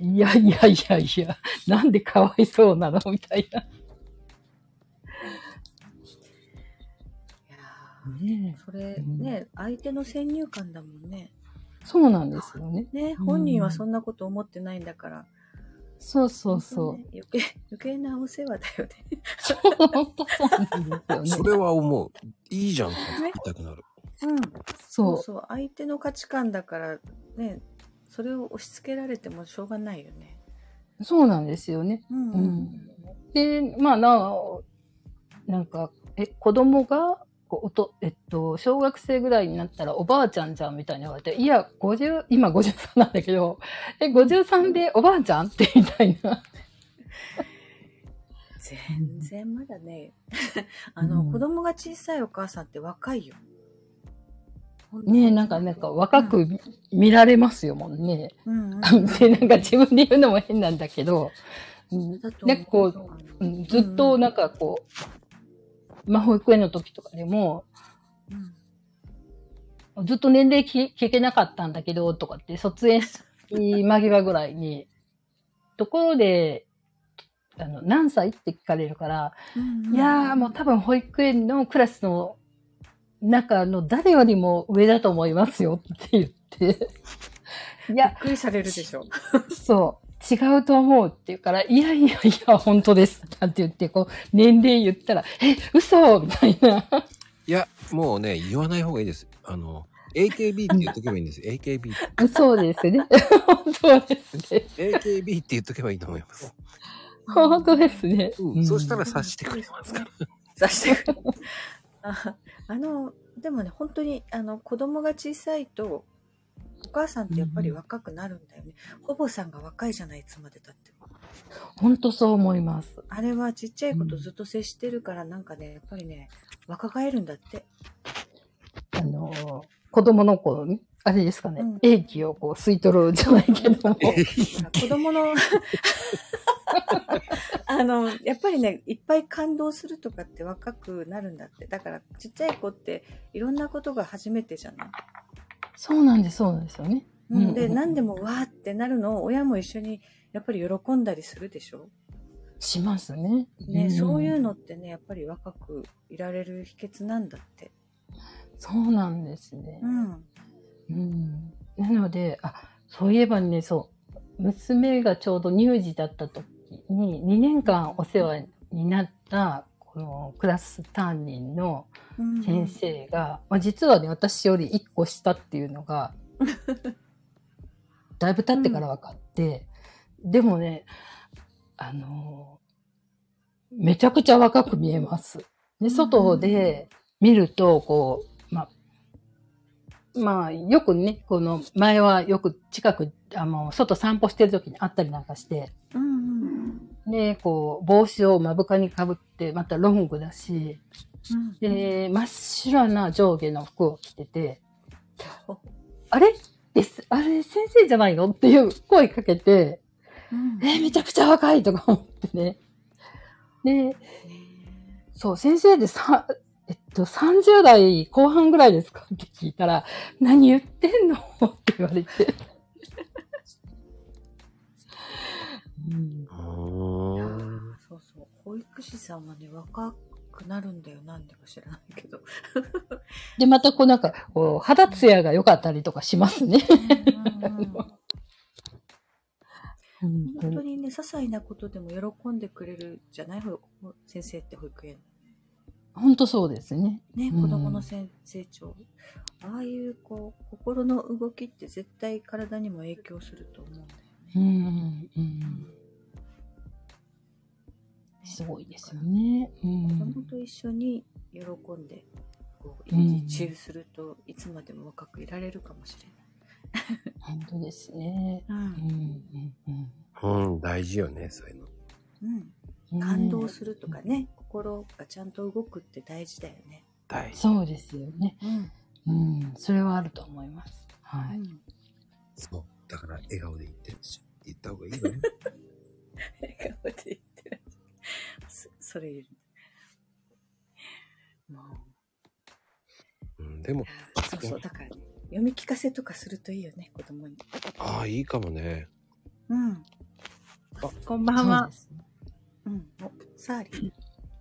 いやいやいやいや、なんでかわいそうなのみたいな。いやーねえそれね、相手の先入観だもんね。そうなんですよね。ね、うん本人はそんなこと思ってないんだから。そうそうそう。ね余計、余計なお世話だよね。そうなんですよね。それは思う。いいじゃんって言いたくなる。うん。そそうう。そう。相手の価値観だから、ね、それを押し付けられてもしょうがないよね。そうなんですよね。うんうん。で、まあな、なんか、え、子供が、こうおと、えっと、小学生ぐらいになったらおばあちゃんじゃんみたいに言われて、いや、50、今53なんだけど、え、53でおばあちゃん？ってみたいな。全然まだね、あの、うん子供が小さいお母さんって若いよ。ねえ、なんか、なんか若く見られますよもんね。うんうん、で、なんか自分で言うのも変なんだけど、なんかこう、ん、ずっとなんかこう、まあ保育園の時とかでも、うん。ずっと年齢聞聞けなかったんだけど、とかって、卒園式間際ぐらいに、ところで、あの、何歳って聞かれるから、うん。いやーもう多分保育園のクラスの中の誰よりも上だと思いますよって言って、い びっや、くりされるでしょ。そう、違うと思うって言うから、いやいやいや、本当です。なんて言って、こう、年齢言ったら、え、嘘みたいな。いや、もうね、言わない方がいいです。あの、AKB って言っとけばいいんです。AKB。そうですね。本当ですね。AKB って言っとけばいいと思います。本当ですね。うん。そしたら察してくれますから。さしてくる。ああの、でもね、本当に、あの、子供が小さいと、お母さんってやっぱり若くなるんだよね。ほぼさんが若いじゃない、いつまでたっても。本当そう思います。あれはちっちゃい子とずっと接してるから、なんかね、やっぱりね、若返るんだって。あの、子供の頃に、あれですかね、うん英気をこう吸い取るじゃないけども。子供の、あの、やっぱりね、いっぱい感動するとかって若くなるんだって。だから、ちっちゃい子っていろんなことが初めてじゃない？そうなんです、そうなんですよね。うん、で、うん何でもわーってなるのを親も一緒にやっぱり喜んだりするでしょ？しますね。ね、んそういうのってね、やっぱり若くいられる秘訣なんだって。そうなんですねう。ん。うん。なので、あ、そういえばね、そう、娘がちょうど乳児だった時に、2年間お世話になった、このクラス担任のうん先生が、まあ、実はね、私より1個下っていうのが、だいぶ経ってから分かって、でもね、あのめちゃくちゃ若く見えます。で、外で見ると、こう、まあ、まあ、よくね、この前はよく近く、あの、外散歩してる時に会ったりなんかして、うんうんで、こう、帽子を目深にかぶって、またロングだし、うん。で、真っ白な上下の服を着ててほ、あれ？です、あれ先生じゃないの？っていう声かけて、うんえーめちゃくちゃ若いとか思ってね。で、ねそう、先生でさ、えっと、30代後半ぐらいですか？って聞いたら、何言ってんの？って言われて。うん。保育士さんはね、若くなるんだよ。なんでか知らないけど。で、またこうなんか、こう、肌ツヤが良かったりとかしますね。うん本当にね、些細なことでも喜んでくれるじゃないほ先生って保育園。本当そうですね。ね、うん子供の成長。ああいう、こう、心の動きって絶対体にも影響すると思うんだようんね。うんうん。すごいですよね。う子ん。供と一緒に喜んで、こう、うん一中するといつまでも若くいられるかもしれ本当ですね。ない。うんうんうんうん、大事よね、そういうの。うん。うん。感動するとかね、心がちゃんと動くって大事だよね。大事。そうですよね。うん。うん。それはあると思います。はい。うんそう。だから、笑顔で言ってるし、言った方がいいよね。笑顔で言ってる。そそれ。もう。うん、でも、そうそう、だからね、読み聞かせとかするといいよね、子供に。ああ、いいかもね。うん。こんばんは。そうん。お、サーリン。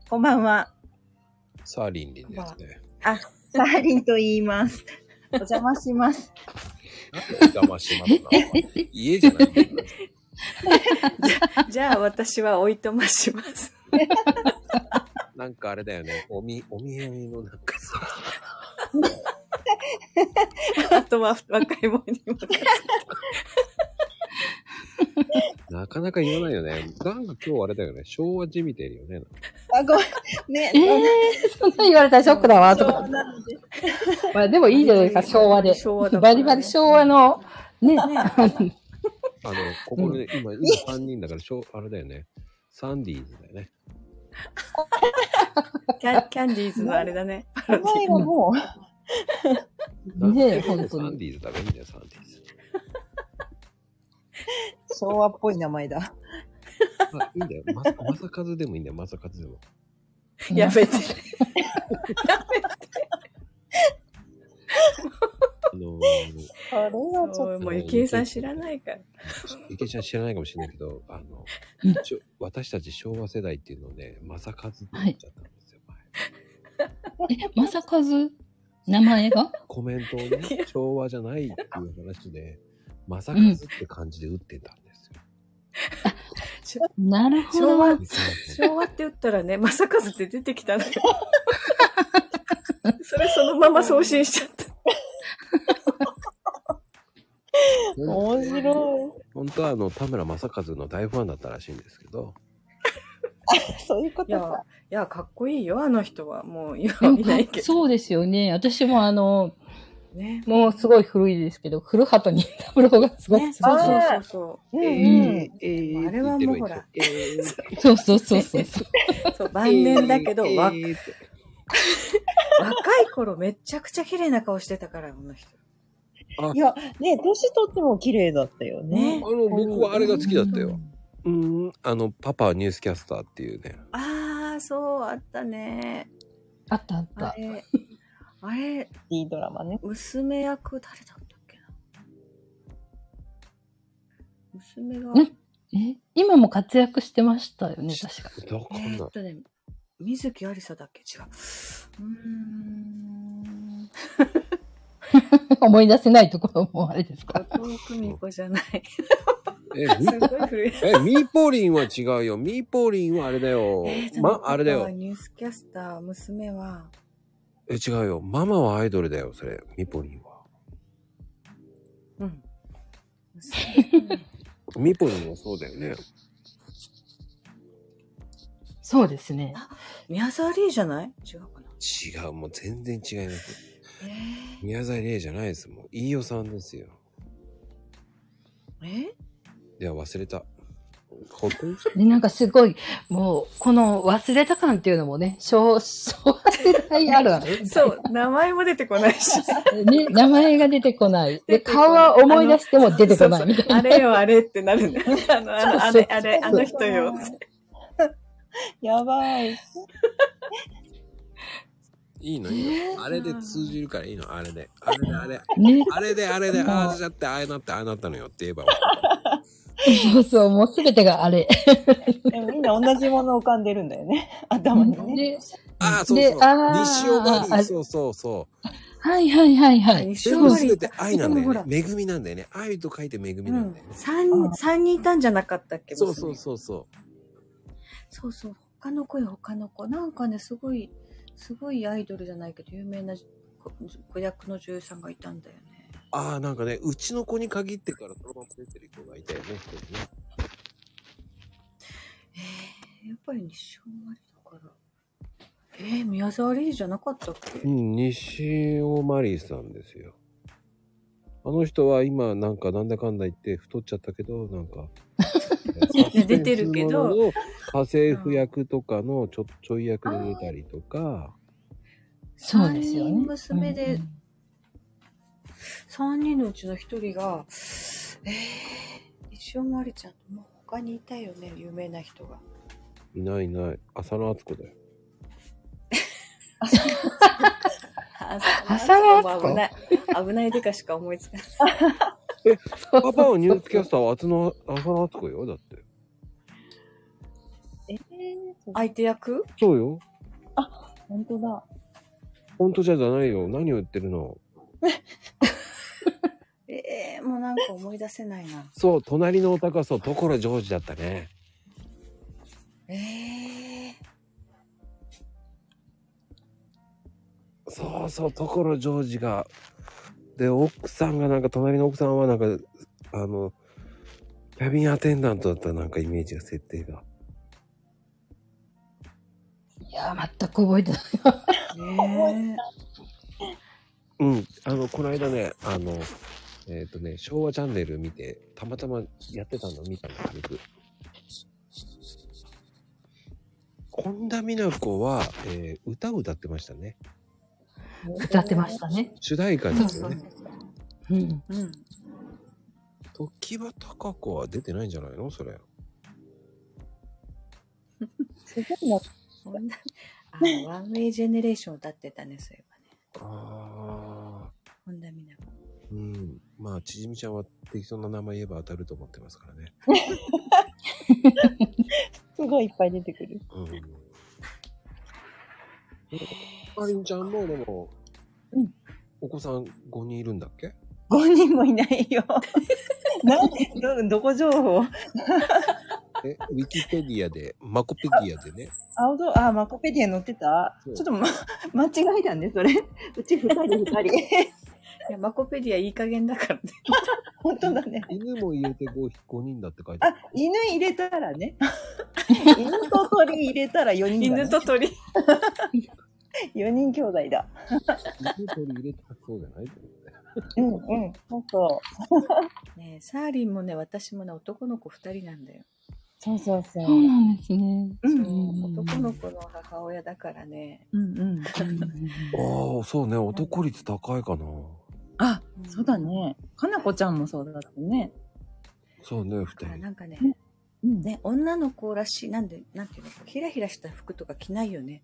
こんばんは。さあ、リンリンですね。あ、サーリンと言います。お邪魔します。邪魔しますな。家じゃないんだよ じゃあ私はおいとまします。なんかあれだよね。おみ、お土産のなんかさ、あとは若い者に任。なかなか言わないよね。なんか今日あれだよね。昭和じみてるよね。あ、ごめん。ね、ええそんな言われたらショックだわ、とか。まあでもいいじゃないですか、昭和で。昭和ねバリバリ昭和の、ね。あの、ここで、今、今3人だから、しょうあれだよね。サンディーズだよね。キャキャンディーズのあれだね。前がもう、ねえ、本当に。でサンディーズだからいいんだよ、サンディーズ。昭和っぽい名前だ。あ、いいんだよ。まさ、まさかずでもいいんだよ、まさかずでも。やめて。あのー、それはちょっそうもう、ゆきえさん知らないから。池ちゃん知らないかもしれないけど、あの、私たち昭和世代っていうのをね、まさかずって言っちゃったんですよ、前え、まさかず、名前が？コメントをね、昭和じゃないっていう話で、まさかずって感じで打ってたんですよ。なるほ昭和ど。昭和って言ったらね、まさかずって出てきたのよ。それそのまま送信しちゃった。と面白本当はあの、田村正和の大ファンだったらしいんですけど、い。そういうこいやとか。、いや、かっこいいよ、あの人は。もう、今見ないけど。そうですよね。私もあの、ね。もうすごい古いですけど、古畑任三郎がすごね、くそうそうあそうそう。うんえうん。えーあれはもうほらって言ってればいいんですよそうそうそうそう。そう、晩年だけど、えーわえーって若い頃めっちゃくちゃ綺麗な顔してたから、この人。いや、ね、年取っても綺麗だったよね。あの、僕はあれが好きだったよ。うーん、あの、パパはニュースキャスターっていうね。ああ、そう、あったね。あったあっあた。れ、あれ、いいドラマね。娘役誰だったっけな？娘が、ん？え？今も活躍してましたよね、確か。えー、らっとね、水木有沙だっけ？違う。うーん。思い出せないところもあれですか？後藤久美子じゃない。え、みすごい古い。え、ミーポーリンは違うよ。ミーポーリンはあれだよ。えーま、あれだよ。ニュースキャスター、娘は、え、違うよ。ママはアイドルだよ、それ。ミーポーリンは。うん。ミーポーリンはそうだよね。そうですね。宮沢りえじゃない？違うかな。違う、もう全然違います。え宮沢りえじゃないです。もう、飯尾さんですよ。ー、え？いや、忘れた。本当？にで、なんかすごい、もう、この忘れた感っていうのもね、昭昭和世代あるある。そう、名前も出てこないし。ね、名前が出てこない。で、出てこない顔は思い出しても出てこないみたいな。あれよ、あれってなるんだよ。あの、あの、あれ、あれ、あの人よ。やばい。いいのいいの。あれで通じるからいいの。あれで。あれで、あれ。ね。あれで、あれで、ああしちゃって、ああなって、ああなったのよって言えば。そうそう、もうすべてがあれ。でもみんな同じもの浮かんでるんだよね。頭にね。で、ああ、そうそう。であー西尾バリあー、そうそうそう。はいはいはいはい。西全尾すべて愛なんだ。よね恵みなんだよね。愛と書いて恵みうんなんだよね。。三、三人いたんじゃなかったっけ？そうそうう。そうそそうそう。他の子よ、他の子。なんかね、すごい、すごいアイドルじゃないけど、有名な子子役の女優さんがいたんだよね。ああ、なんかね、うちの子に限ってからそのまま出てる人がいたよね、一人ね。えー、やっぱり西尾まりだから。えー、宮沢りえじゃなかったっけ、うん、西尾マリーさんですよ。あの人は今なんかなんだかんだ言って太っちゃったけど、なんか。や出てるけど家政婦役とかのちょちょい役で出たりとか、そうですよね。三人娘でうん3人のうちの1人が、えー、西尾まりちゃんともう他にいたよね、有名な人が。いないいない。浅野敦子だよ。浅野敦子危ない。危ないでかしか思いつかない。パパのニュースキャスターは浅野浅野敦子よ、だって。えー、そう相手役？そうよ。本当だ。本当じゃないよ。何を言ってるの？えー、もうなんか思い出せないな。そう、隣のお高そう、所ジョージだったね。えー、そうそう、所ジョージが。で、奥さんがなんか、隣の奥さんはなんか、あの、キャビンアテンダントだったなんかイメージが、設定が。いや、全く覚えてない。ね うん。あの、この間ね、あの、えっ、とね、昭和チャンネル見て、たまたまやってたの見たの、軽く。本田美奈子は、えー歌を歌ってましたね。歌ってましたね。主題歌ですよね。うん。うん。時は高子は出てないんじゃないの？それ。すごいな。そんな、あ、ワンウェイジェネレーション歌ってたね、そういえばね。ああ。本田美奈子。うん。まあ、ちじみちゃんは適当な名前言えば当たると思ってますからね。すごいいっぱい出てくる。うん。かりんちゃんも、でも、うんお子さん5人いるんだっけ？5人もいないよ。なんで、ど、どこ情報？え、ウィキペディアで、マコペディアでね。青ど、あ、マコペディア載ってた？ちょっとま、間違いだね、それ。うち二人二人。いや、マコペディアいい加減だからね。本当だね。犬も入れて 5, 5人だって書いてあある。、犬入れたらね。犬と鳥入れたら4人だ、ね。犬と鳥。4人兄弟だ。犬取り入れたらそうじゃない？うんうん。そうそう。ねえサーリンもね、私もね、男の子2人なんだよ。そうそうそう。そうなんですね。うんそううん男の子の母親だからね。うんうん。ああ、そうね。男率高いかな。あ、そうだね。かなこちゃんもそうだったね。そうね、二人。なんかね、うん。ね、女の子らしい、なんで、なんていうの、ひらひらした服とか着ないよね。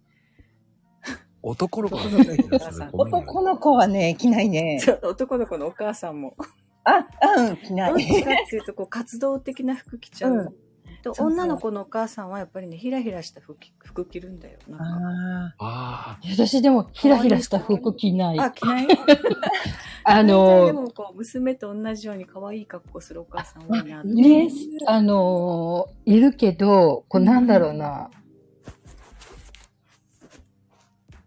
男の子が着ないんだそれごめんよ男の子はね、着ないね。そう男の子のお母さんも。あ、うん、着などっちい。かっていうと、こう、活動的な服着ちゃう。うんとそうそう女の子のお母さんはやっぱりね、ひらひらした服着服着るんだよ。なんかああ私でも、ひらひらした服着ない。あ、着ない？あでの、もこう、娘と同じように可愛い格好するお母さん多いな。ね、あの、いるけど、こうなんだろうな。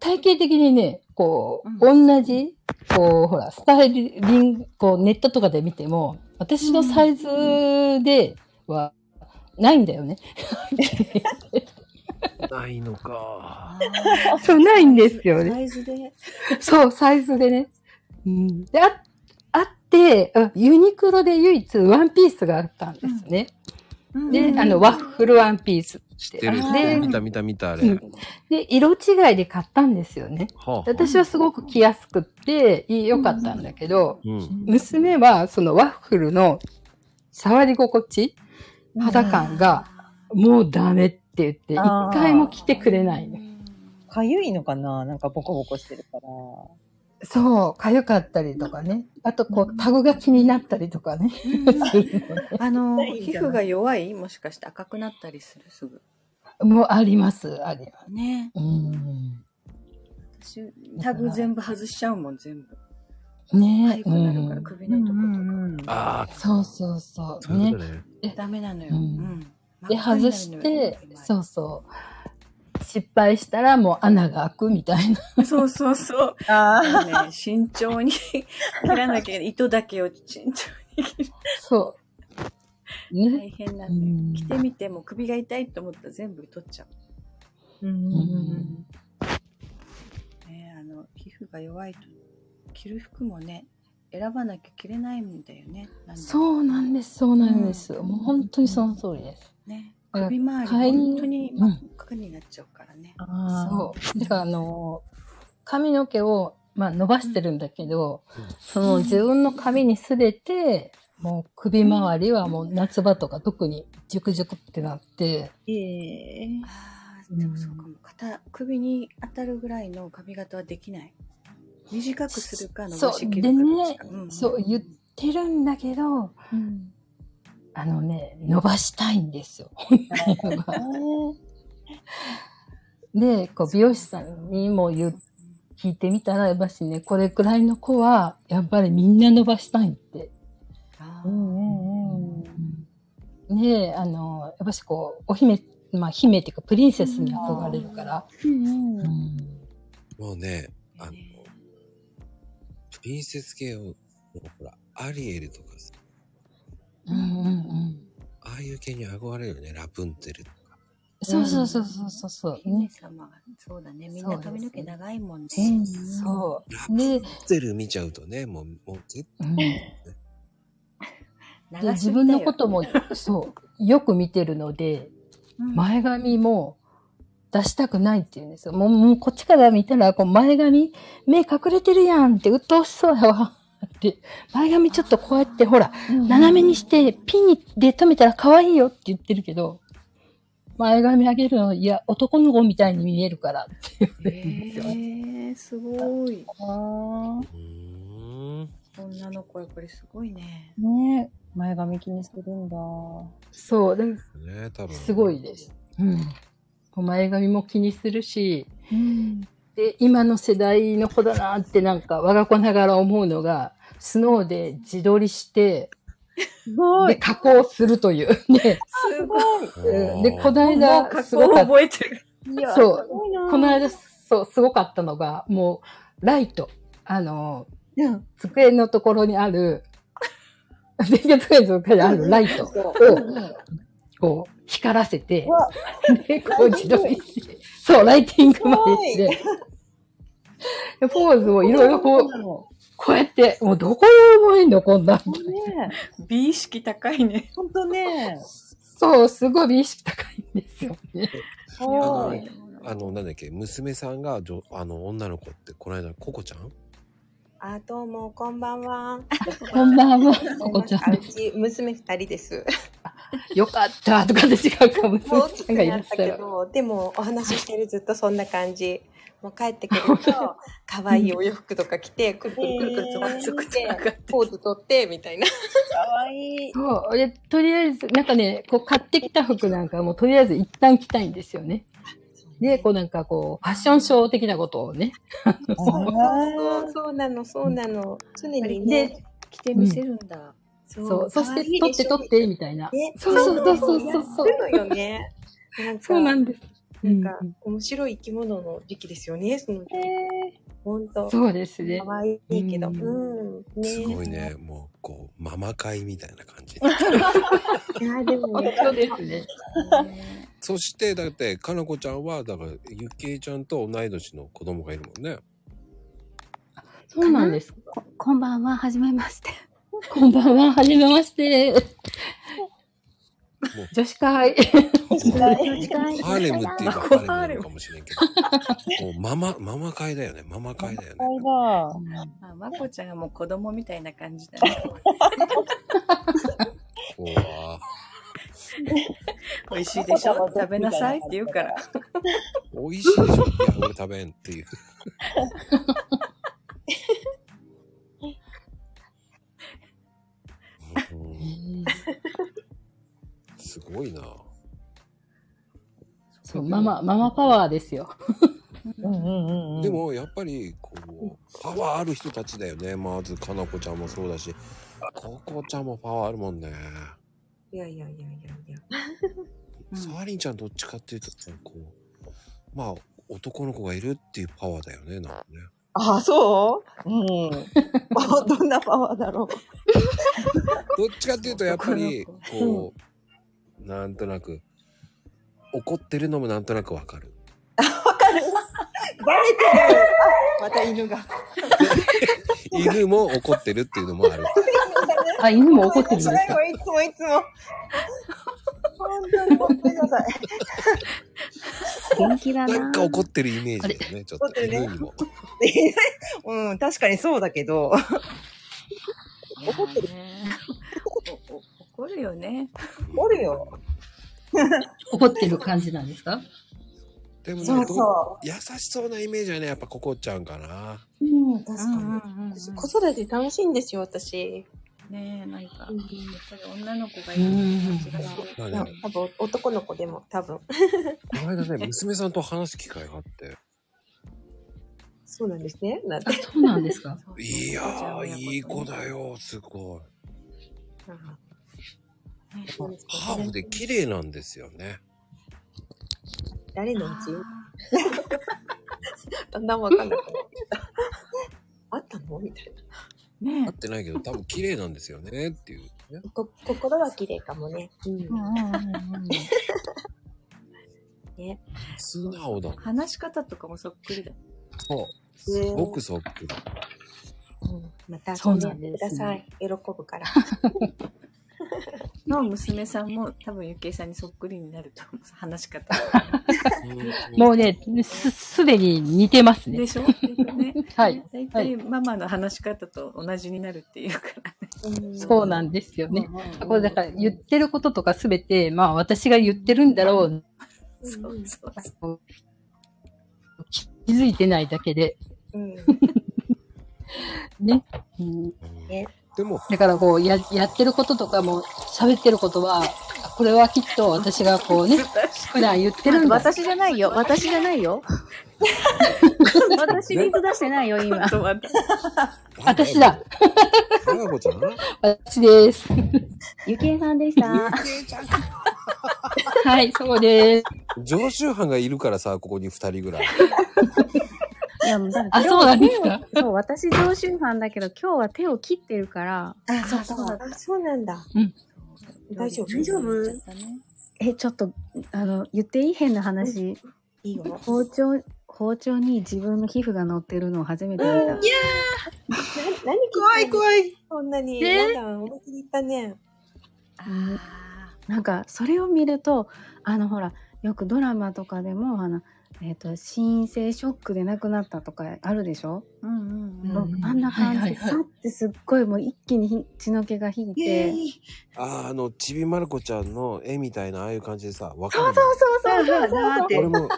体型的にね、こう、同じ、こう、ほら、スタイリング、こう、ネットとかで見ても、私のサイズではないんだよね。あ、ないのか。そうないんですよねサイズで。そう、サイズでね。うん。で、あ、あって、あユニクロで唯一ワンピースがあったんですね。で、あの、ワッフルワンピース。知ってる。あーで見た見た見た、あれ。うんで、色違いで買ったんですよね。はあ、私はすごく着やすくって、いい良かったんだけど、うん。娘はそのワッフルの触り心地、肌感がもうダメって言って、一回も着てくれないの。かゆいのかな？なんかボコボコしてるから。そう、痒かったりとかね。あと、こう、タグが気になったりとかね。あの、皮膚が弱い？もしかして赤くなったりする？すぐ。もうあります、あります。ねうん。私、タグ全部外しちゃうもん、全部。ね痒くなるから、うん首のとことか。ああ、そうそうそう。ねそういうこと。ね。ダメなのよ。ううんん。で、外してよ、そうそう。失敗したらもう穴が開くみたいな。そうそうそう。あもうね、慎重に切らなきゃいけない。糸だけを慎重に切る。そう。ね。大変なうんんで。着てみても首が痛いと思ったら全部取っちゃう。ー。うんうんね、あの、皮膚が弱いと、着る服もね、選ばなきゃ着れないんだよね。そうなんです、そうなんです。もう本当にその通りです。ね。首周り、本当に真っ赤になっちゃうからね。あそう。だからあの、髪の毛を、まあ伸ばしてるんだけど、その自分の髪にすれて、もう首周りはもう夏場とか特にジュクジュクってなって、ーええああ、でもそうかも。肩、首に当たるぐらいの髪型はできない。短くするか伸ばそう。し切でねるかどっちか。んそう言ってるんだけど、うん。あのね、伸ばしたいんですよ。で、こう美容師さんにも言う、聞いてみたら、やっぱしね、これくらいの子は、やっぱりみんな伸ばしたいって。あーうんうんうん。ねあの、やっぱしこう、お姫、まあ姫っていうかプリンセスに憧れるから。うんううん。んもうね、あの、プリンセス系を、ほら、アリエルとかさ、うんうんうん。ああいう系に憧れるよね、ラプンツェルとか。そうそうそうそうそうそう。姫ね、様が、そうだね。みんな髪の毛長いもんね。うんそう。ラプンで、ツェル見ちゃうとね、もう、もう絶うん、で 長すぎだよ自分のことも、そう、よく見てるので、うん前髪も出したくないって言うんですよ。もう、もうこっちから見たら、こう前髪、目隠れてるやんって、鬱陶しそうやわ。って、前髪ちょっとこうやって、ほら、斜めにして、ピンで留めたら可愛いよって言ってるけど、前髪上げるの、いや、男の子みたいに見えるからって言われるんですよ。へえ、すごい。あうーん。女の子やっぱりすごいね。あ。ね前髪気にするんだ。そう、でね、多分。すごいです。うん。前髪も気にするし、うん。で、今の世代の子だなってなんか我が子ながら思うのが、スノーで自撮りして、で、すごい。加工するという。ね。すごい。うんで、このもう間、加工。覚えてる。いやそうすごいなこの間、そう、すごかったのが、もう、ライト。あの、うん。机のところにある、電気机のところにあるライトを、こう、光らせてで、こう自撮りして、そう、ライティングまでして、でポーズをいろいろこう、う。こうやって、もうどこで覚えんの、こんなん。ね美意識高いね。ほんとね。そう、すごい美意識高いんですよね。はーい。あの、なんだっけ、娘さんが、じょあの、女の子って、この間、ココちゃんあ、どうも、こんばんは。こんばんは、ここちゃんです。ち娘二人です。よかった、とかで違うか、娘もう大きくさんがいらなったっしゃる。けど、でもお話ししてるずっとそんな感じ。もう帰ってくると、可愛いお洋服とか着て、くるくるくるくるつまつくて、ポーズ取って、みたいな。かわいい。そう、で、とりあえず、なんかね、こう買ってきた服なんかもうとりあえず一旦着たいんですよね。で、こうなんかこう、ファッションショー的なことをね。そうそう、そうなの、そうなの。常にね。着てみせるんだ。そう、そして撮って撮って、みたいな。ね、そうそうそうそうそうよね。なんか、そうなんです。なんか、面白い生き物の時期ですよね、その時期。ほんと。そうですね。可愛いけど。ううんん。ねすごいね、もう、こう、ママ会みたいな感じ。いや、でも、そうですね。そして、だって、かなこちゃんは、だから、ゆきえちゃんと同い年の子供がいるもんね。そうなんです。ここんばんは、はじめまして。こんばんは、はじめまして。女子会。ハーレムっていうか、ハーレムかもしれんけど。もう、ママ、ママ会だよね。ママ会だよね。あれだ。あ、まこちゃんがもう子供みたいな感じだね。うわ美味しいでしょ？食べなさいって言うから。美味しいでしょ？いや、俺食べんっていう。うんすごいな。そう、ママ、ママパワーですよ。うんうんうんうん。で、も、やっぱり、こう、パワーある人たちだよね。まず、かなこちゃんもそうだし、ここちゃんもパワーあるもんね。いやいやいやいやいや。サーリンちゃんどっちかっていうとさ、こう、まあ、男の子がいるっていうパワーだよね、なんかね。ああ、そう？うん。あ どんなパワーだろう。どっちかっていうと、やっぱり、こう、なんとなく、怒ってるのもなんとなくわかる。わかるバレてるあ、また犬が。犬も怒ってるっていうのもある。あ、犬も怒ってるんですか？いつもいつも。本当にごめんなさい。元気だな。なんか怒ってるイメージだよね、ちょっと。犬にも。うん、確かにそうだけど。怒ってる。おるよね。怒るよ。怒ってる感じなんですか？でもね、そうどそう優しそうなイメージはね、やっぱここちゃんかな。うん、確かに。私子育て楽しいんですよ、私。ねえ、なんか、うんやっぱり女の子がいる感じがする。ね、多分男の子でも多分。この間ね、娘さんと話す機会があって。そうなんですね。なんそうなんですか？いやー、いい子よ。だよ、すごい。ねハーフで綺麗なんですよね。誰のうち？だんだんわかんなくなってきた。あったの？みたいね合ってないけど、多分綺麗なんですよね、っていう、ね。な。こ心は綺麗かもね。うん。ね。素直だ。話し方とかもそっくりだ。そう。すごくそっくり。うん、またそ遊んなんでください。喜ぶから。の娘さんも多分ゆきえさんにそっくりになると思う。話し方。もうね、す、すでに似てますねで。しょ？ね。はい。大体ママの話し方と同じになるっていうからね。そうなんですよね。これだから言ってることとかすべて、まあ私が言ってるんだろう。そうそうそう。気づいてないだけで。うん。ね。うんね。でも、だからこう、や、やってることとかも、喋ってることは、これはきっと私がこうね、普段言ってるんだ。私じゃないよ。私じゃないよ。私水出してないよ、今。私だ。ちゃん？私です。ゆきえさんでした。はい、そうです。常習犯がいるからさ、ここに二人ぐらい。いや、もうだあ、そうなんですか？そう、私常習犯だけど、今日は手を切ってるから、あ、そうそうあそうなんだ。うん大丈夫？大丈夫？え、ちょっと、あの、言っていい？変な話。いいよ。包丁、包丁に自分の皮膚が乗ってるのを初めて見た。な何怖い怖い。そんなに。え？やだ、思いっきり言ったね。うんなんか、それを見ると、あの、ほら、よくドラマとかでも、あの、えっ、と、心性ショックで亡くなったとかあるでしょ、うんうんうん。もうあんな感じで、はいはいはいさってすっごいもう一気にひ血の気が引いて、あー、あの、ちびまる子ちゃんの絵みたいな、ああいう感じでさ、わかるそうそうそうそうそうだって俺、も。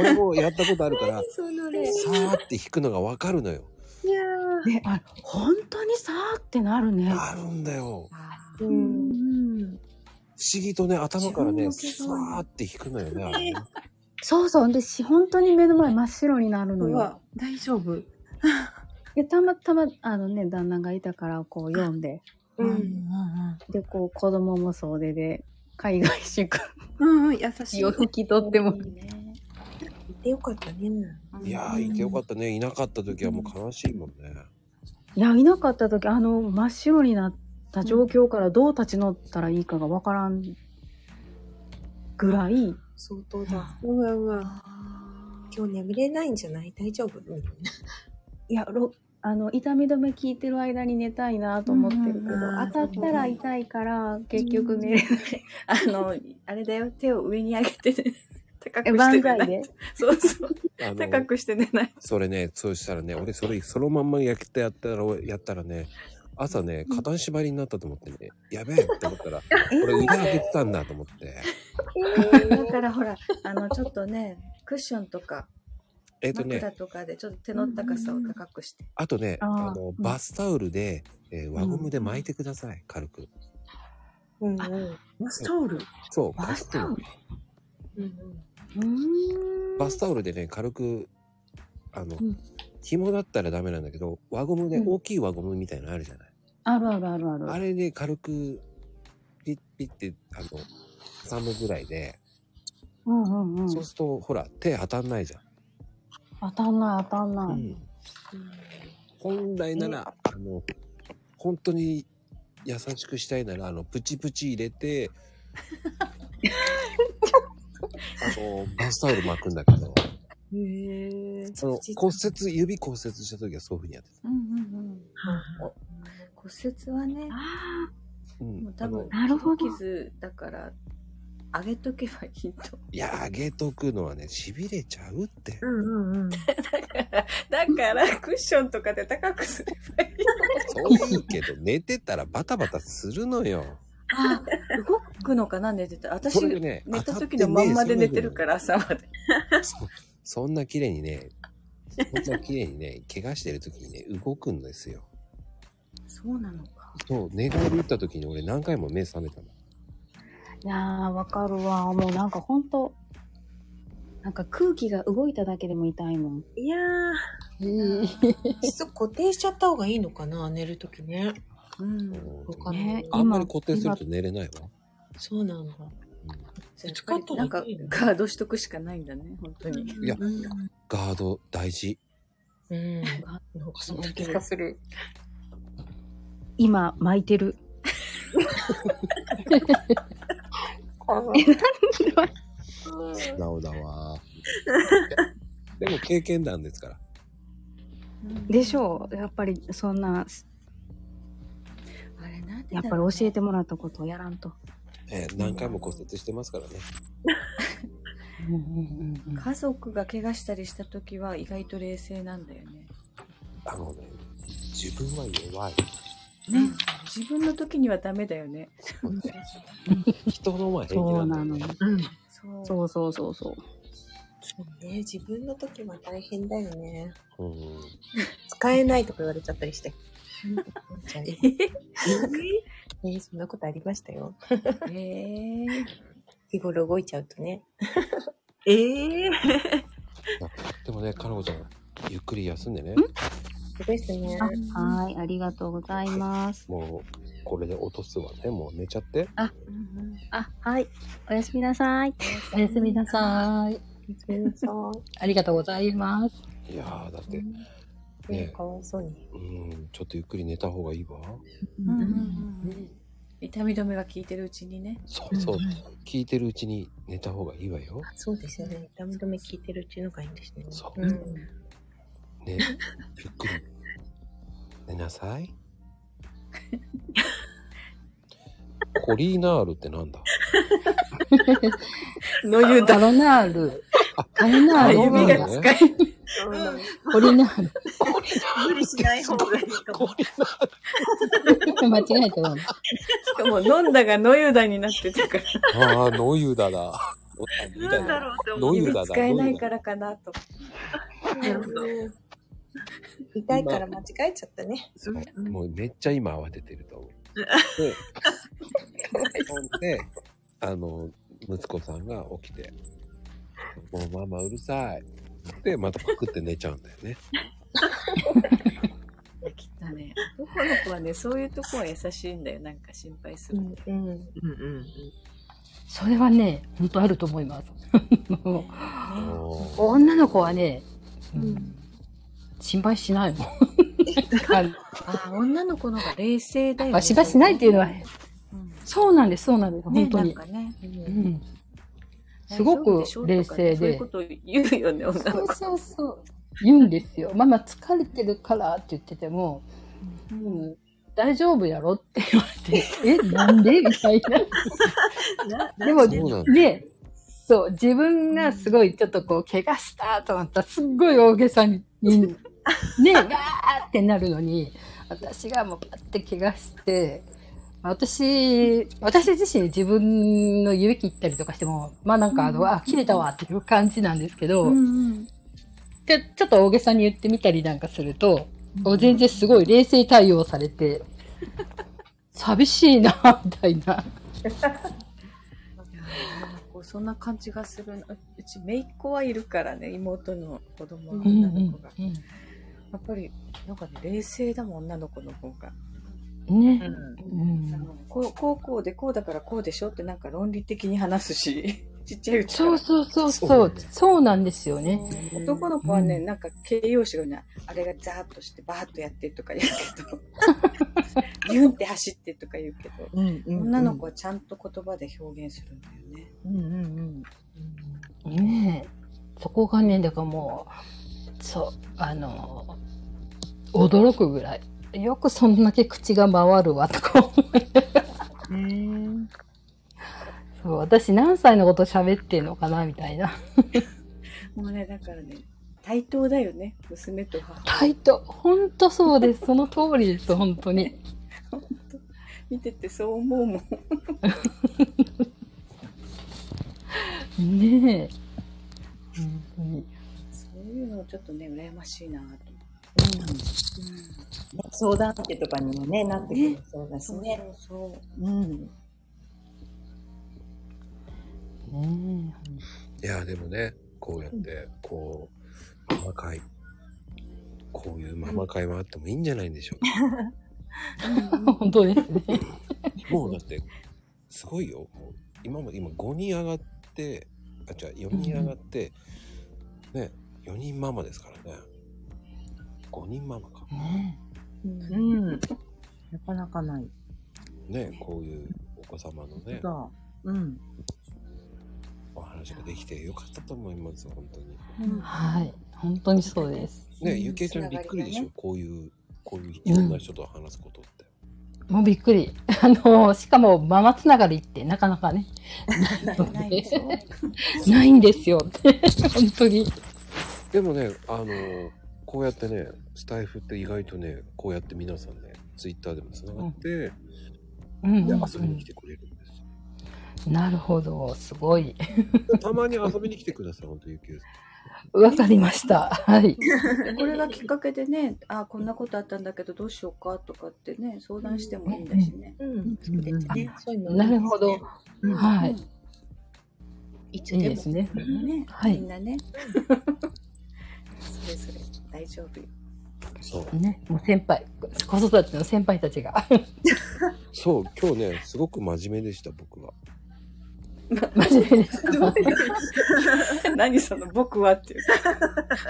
俺もやったことあるから。さーって引くのがわかるのよ。いやね、あれ、本当にさーってなるね。あるんだよ。ー。う。不思議とね、頭からね、さーって引くのよね。そうそう。で、し、本当に目の前真っ白になるのよ大丈夫。で、たまたま、あのね、旦那がいたから、こう読んで、うん。で、こう、子供も総出で、海外宿うんうん、優しい。を拭き取っても、ねいてよかったね。いやー、いてよかったね。いなかった時はもう悲しいもんね。いや、いなかった時、あの、真っ白になった状況からどう立ち直ったらいいかがわからんぐらい、相当だ。うわうわ。今日眠れないんじゃない？大丈夫？みたいないや、ろあの、痛み止め効いてる間に寝たいなと思ってるけど、当たったら痛いから、結局寝れない。あの、あれだよ、手を上に上げてね。高くえ、して万寝ない。歳で。そうそう。あ高くして寝ない。それね、そうしたらね、俺それ、そのまんまやってやったら、やったらね、朝ね、肩縛りになったと思ってね、やべえって思ったら、俺腕上げてたんだと思って。だからほら、あの、ちょっとね、クッションとか、えっ、とね枕、とかでちょっと手の高さを高くして。あとね、あーあの、うんバスタオルで、えー輪ゴムで巻いてください、軽く。うんうん。バスタオル？そう、バスタオルうんうーん。バスタオルでね、軽く、あの、うん紐だったらダメなんだけど、輪ゴムで、うん大きい輪ゴムみたいなのあるじゃない。あるあるあるある。あれで軽く、ピッピッて、あの、挟むぐらいで、うんうんうん。そうすると、ほら、手当たんないじゃん。当たんない当たんない。うん本来なら、あの、本当に優しくしたいなら、あの、プチプチ入れて、あの、バスタオル巻くんだけど、へえ。その骨折、指骨折した時はそういう風にやってた。うんうんうん。骨折はね、うんもう多分、なるほど傷だから、上げとけばいいと。いや、あげとくのはね、痺れちゃうって。うんうんうん。だから、だから、クッションとかで高くすればいい。そういいけど、寝てたらバタバタするのよ。あ、動くのかな寝てた。私、ね寝た時のまんまで寝てるから、朝まで。そそんな綺麗にね、そんな綺麗にね、怪我してる時にね、動くんですよ。そうなのか。そう、寝返り打った時に俺何回も目覚めたの。いやー、わかるわ。もうなんかほんと、なんか空気が動いただけでも痛いもん。いやえー、質固定しちゃった方がいいのかな、寝るときね。うん。他の。ねあんまり固定すると寝れないわ。そうなんだ。やっぱりなんか、ガードしとくしかないんだね、本当に。いや、ガード大事。うん。なんかその気がする。今、巻いてる。素直だわ。で？も経験談ですから。でしょうやっぱりそんな、あれなんでやっぱり教えてもらったことをやらんと。えー何回も骨折してますからね。家族が怪我したりした時は意外と冷静なんだよね。あのね、自分は弱い。ね。自分の時にはダメだよね。人の前平気そうなんだよなのよ。そうそうそうそうそう。そうね、自分の時は大変だよね。うん。使えないとか言われちゃったりして。え？え？そんなことありましたよ。へえ。日頃動いちゃうとね。ええでもね、かのこちゃん、ゆっくり休んでね。そうですね。あはい、ありがとうございます。もう、これで落とすわね。もう寝ちゃって。あ、あ、はい。おやすみなさい。おやすみなさい。おやすみなさありがとうございます。いやー、だって、い。ねかわいそうに。うん、ちょっとゆっくり寝た方がいいわ。うんうんうん痛み止めが効いてるうちにね。そうそう。聞いてるうちに寝た方がいいわよ。そうですよね。痛み止め効いてるうちのがいいんですね。そううん。ね、ゆっくり寝なさい。コリーナールってなんだ？の湯カロナール。カロナール。指が使えコリナール。無理しない方がいいかも。間違えたわ。しかも飲んだが野湯だになってたから。ああ、ノユダだ。なんだろうって思う。ノユダだ。使えないからかなと。痛いから間違えちゃったね。そうもうめっちゃ今慌ててると思う。で、ほんで、あの、息子さんが起きて、もうママうるさい。で、またパクって寝ちゃうんだよね。きったね。男の子はね、そういうとこは優しいんだよ。なんか心配する。うん。うんうん。それはね、本当あると思います。女の子はね、うん心配しないもん。あ、女の子の方が冷静だよ、まあ、心配しないっていうのは、うんそうなんです、そうなんです、ね、本当に。すごく冷静そういうで。こと言うよね、女の子。そうそうそう。言うんですよ。ママ疲れてるからって言ってても、うん、大丈夫やろって言われて、え、なんで？みたいな。でも、そうなんだで、そう、自分がすごいちょっとこう、怪我したと思ったら、すっごい大げさに、ね、ガーってなるのに、私がもうパッて怪我して、私、私自身自分の指切ったりとかしても、まあなんかあの、あ、切れたわっていう感じなんですけど、でちょっと大げさに言ってみたりなんかすると、全然すごい冷静対応されて、寂しいな、みたいな。そんな感じがするなうち姪っ子はいるからね妹の子供のうん女の子が、やっぱりなんかね冷静だもん女の子の方が、ね。あのこうこうこうでこうだからこうでしょってなんか論理的に話すしちっちゃいうちかそうら。そうそうそう。そうなんですよね。男の子はね、うんなんか形容詞がね、あれがザーッとしてバーッとやってとか言うけど、ビュンって走ってとか言うけど、うんうんうん女の子はちゃんと言葉で表現するんだよね。うんうんうん。ねえ。そこがね、だからもう、そう、あの、驚くぐらい。よくそんだけ口が回るわ、とか思う。へーそう、私何歳のこと喋ってんのかな、みたいな。もうね、だからね、対等だよね、娘と母。対等。ほんとそうです。その通りです、本当に。本当見ててそう思うもん。ねえ。本当に。そういうのちょっとね、羨ましいなと思って。相談ってとかにもね、なってくるそうだしそうね。そうそう。うん。ねいや、でもね、こうやって、こう、ママ会、こういうママ会もあってもいいんじゃないんでしょうえ。本当ですね。か。もうだって、すごいよ。もう今まで、今5人上がって、あ、じゃあ4人上がって、ね、4人ママですからね。5人ママか。ねうん。なかなかない。ね、こういうお子様のね。うん。お話ができてよかったと思います、本当に。えはい。本当にそうです。ね、うんゆきえちゃんびっくりでしょ、ねこういう、こういういろんな人と話すことって。もうびっくり。あの、しかもママつながりってなかなかね、ないないでしょ？ないんですよ。本当に。でもね、あのこうやってね、スタイフって意外とね、こうやって皆さんね、ツイッターでもつながって、うんうんで、うん遊びに来てくれるなるほど。すごい。よ。たまに遊びに来てください、本当ゆきえさわかりました。はい。これがきっかけでね、あ、こんなことあったんだけどどうしようかとかってね、相談してもいいんだしね。うん。そうですね。そういうのなるほど。うん。はい。いいいつでも。ですね。ね、はいみん。なね。それぞれ大丈夫よ。ん。そう。ね。もう先輩、子育ての先輩たちが。そう、今日ね、すごく真面目でした、僕は。真面目です。何その僕はっていう。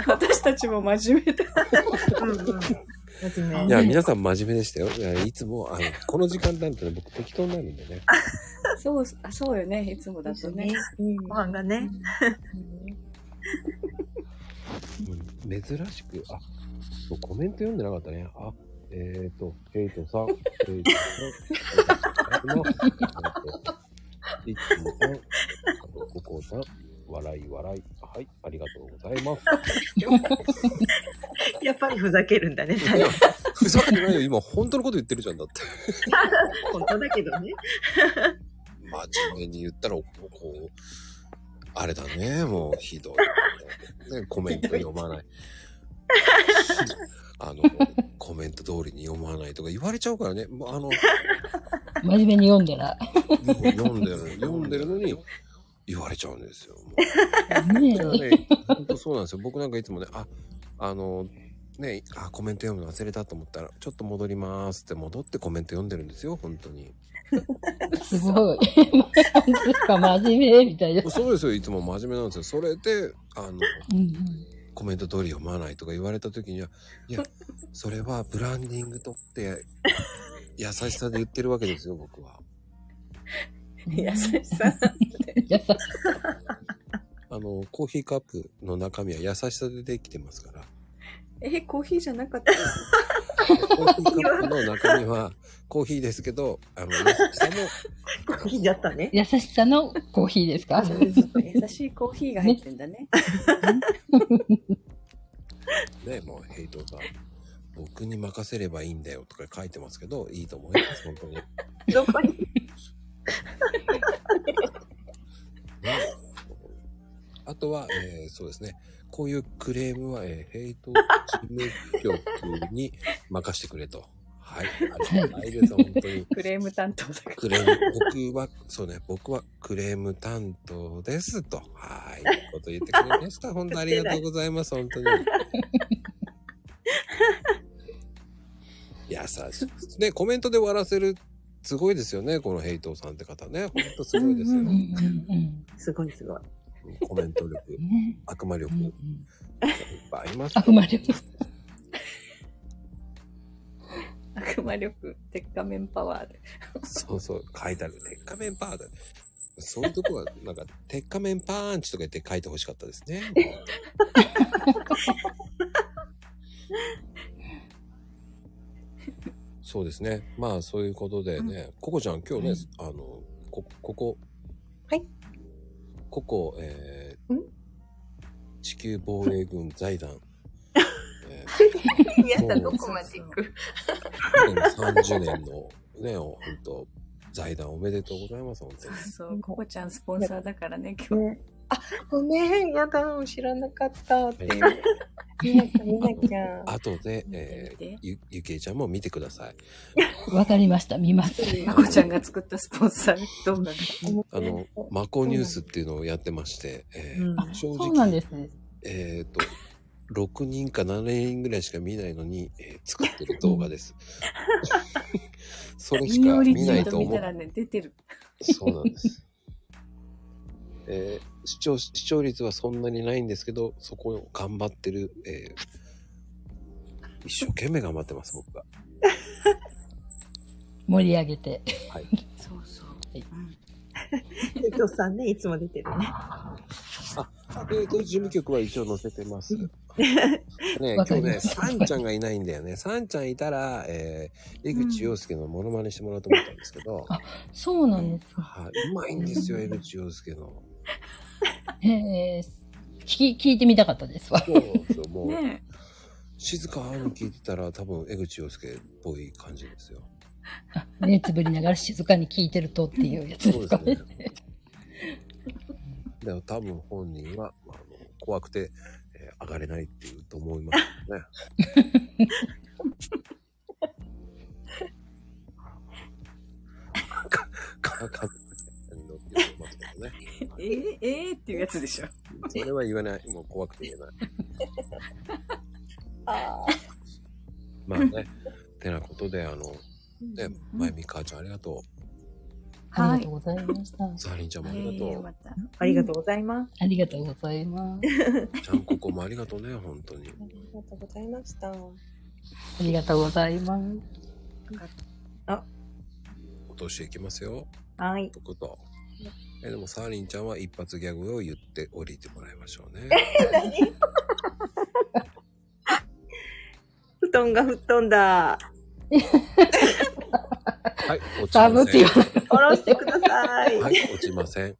私たちも真面目だ。うんうん。いや、皆さん真面目でしたよ。いやいつも、あの、この時間なんてね、僕適当になるんでね。そう、あ、そうよね。いつもだとね。うん。ご飯がね。うん、珍しく、あ、そう、コメント読んでなかったね。あ、えっ、ー、と、ヘイトさん、ヘイトさん、の、えっと、リッキーさん、あと、ココさん、笑い笑い。はい、ありがとうございます。やっぱりふざけるんだね、最後。ふざけてないよ、今、本当のこと言ってるじゃん、だって。本当だけどね。真面目に言ったら、こう、あれだね、もう、ひどい。ね、コメント読まない。あの、コメント通りに読まないとか言われちゃうからね。もうあの、真面目に読んでない。読んでる、読んでるのに言われちゃうんですよ。もうねね、本当そうなんですよ。僕なんかいつもね、あ、あの、ね、あ、コメント読むの忘れたと思ったら、ちょっと戻りますって戻ってコメント読んでるんですよ、本当に。すごい。真面目みたいな。そうですよ、いつも真面目なんですよ。それで、あの、うんうんコメント通り読まないとか言われた時には、いや、それはブランディングとって、優しさで言ってるわけですよ、僕は。優しさ。優しあの、コーヒーカップの中身は優しさでできてますから。え、コーヒーじゃなかったコーヒーカップの中身はコーヒーですけど、あの、優しさも、コーヒーだったね。優しさのコーヒーですか？優しいコーヒーが入ってんだね。ね、もうヘイトさん、僕に任せればいいんだよとか書いてますけど、いいと思います、本当に。ね、どこに？あとは、えーそうですね、こういうクレームは、えーヘイト事務局に任してくれと。はい。ありがたいです、本当に。クレーム担当だから。クレーム、僕は、そうね、僕はクレーム担当ですと。はい。ということ言ってくれました。本当ありがとうございます、本当に。優しい。ね、コメントで終わらせるすごいですよね、このヘイトさんって方ね。ほんとすごいですよ。うんうんうんすごいすごい。コメント力、ね悪魔力、いっんぱいありますよ悪魔力。悪魔力、鉄仮面パワーで。そうそう、書いてある。鉄仮面パーだ。そういうとこは、なんか、鉄仮面パンチとか言って書いてほしかったですね。そうですね。まあ、そういうことでね、ココちゃん、今日ね、はいあの、こ、ここ、はい。ここ、えーん地球防衛軍財団、えやだ、もうどこまで行くー、2030年のね、本当財団おめでとうございます、本当に。そう、ココちゃんスポンサーだからね、今日。ねあ、ごめん、やだ、知らなかったっていう。見なきゃ見なきゃ。後で、えー、ゆ、ゆきえちゃんも見てください。わかりました。見ます。まこちゃんが作ったスポンサー動画が。あの、マコニュースっていうのをやってまして、えーうんあ、正そうなん直、ですね。えっ、と、6人か7人ぐらいしか見ないのに、えー作ってる動画です。それし引か見ないと思う。ね、出てる。そうなんです。えー視聴、視聴率はそんなにないんですけど、そこを頑張ってる、えー一生懸命頑張ってます、僕が。盛り上げて。そうそう。いうんヘイトさんね、いつも出てるね。えっ、と、事務局は一応載せてます。ね今日ね、サンちゃんがいないんだよね。サンちゃんいたら、えー、江口洋介のモノマネしてもらおうと思ったんですけど、あそうなんですか。はい、うまいんですよ、江口洋介の。えー、聞き、聞いてみたかったですわ。そうそう、もう、ね静かに聞いてたら多分江口洋介っぽい感じですよ。あ目つぶりながら静かに聞いてるとっていうやつですかですねね。。でも多分本人は、まあ、あの怖くて、えー上がれないっていうと思いますね。か、か、か、に乗ってますけどね。えー、えー、っていうやつでしょ。それは言わない。もう怖くて言えない。あまあね。てなことで、あの、ね、まゆみ母ちゃんありがとありがとうございました。う。サーリンちゃんもあいえいえ、りがとう。また。ありがとうございます。ありがとうございます。ちゃんここもありがとうね、本当に。ありがとうございました。ありがとうございます。落としていきますよ。はい。とこと。え、でもサーリンちゃんは一発ギャグを言って降りてもらいましょうね。布団が吹っ飛んだ。はい、落ちません。って言われて。下ろしてください。はい、落ちません。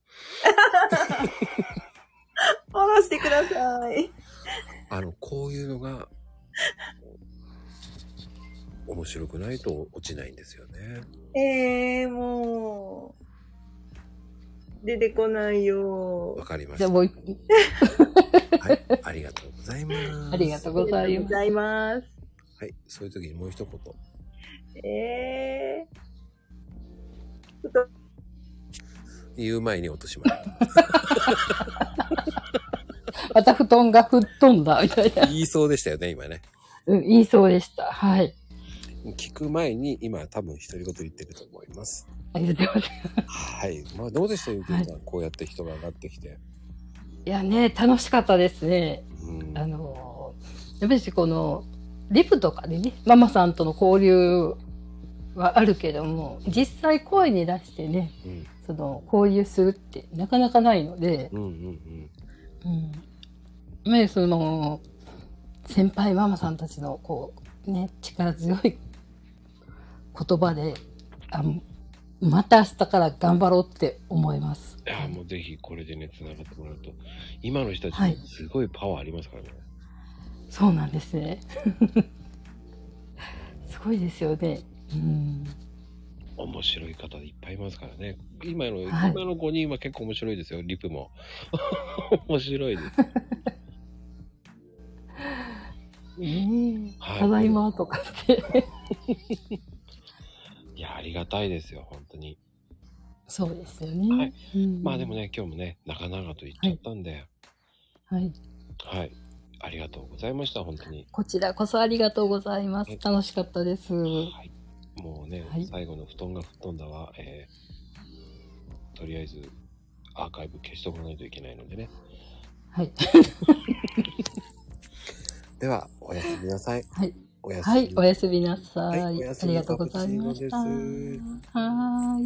下ろしてください。あの、こういうのが、面白くないと落ちないんですよね。えー、もう。出てこないよわ。かりました。じゃあもう、はい。ありがとうございます。ありがとうございます。はい、そういう時にもう一言。えー。布団言う前に落としました。また布団が吹っ飛んだ、みたいな。言いそうでしたよね、今ね。うん、言いそうでした。はい。聞く前に今多分独り言言ってると思います。ありがとうございます。はい。まあどうでしたゆきえさん、こうやって人が上がってきて。いやね、楽しかったですね。うん。あの、やっぱりこの、リプとかでね、ママさんとの交流はあるけども、実際声に出してね、うんその、交流するってなかなかないので、うんうんうん。うん。ね、その、先輩ママさんたちの、こう、ね、力強い言葉で、あまた明日から頑張ろうって思います。いや、もうぜひこれでね、繋がってもらうと、今の人たちはいすごいパワーありますからね。そうなんですね。すごいですよね。うん。面白い方いっぱいいますからね。今の、はい今の5人は結構面白いですよ、リプも。面白いです。ねえ、はいただいまとかって。いや、ありがたいですよ、本当に。そうですよね。はいうんまあでもね、今日もね、長々と言っちゃったんで、はい。はい。ありがとうございました、本当に。こちらこそありがとうございます。楽しかったです。はい。もうね、はい最後の布団が吹っ飛んだは、えーとりあえずアーカイブ消しておかないといけないのでね。はい。では、おやすみなさい。はい。おやすみはい、おやすみなさい。はいありがとうございました。は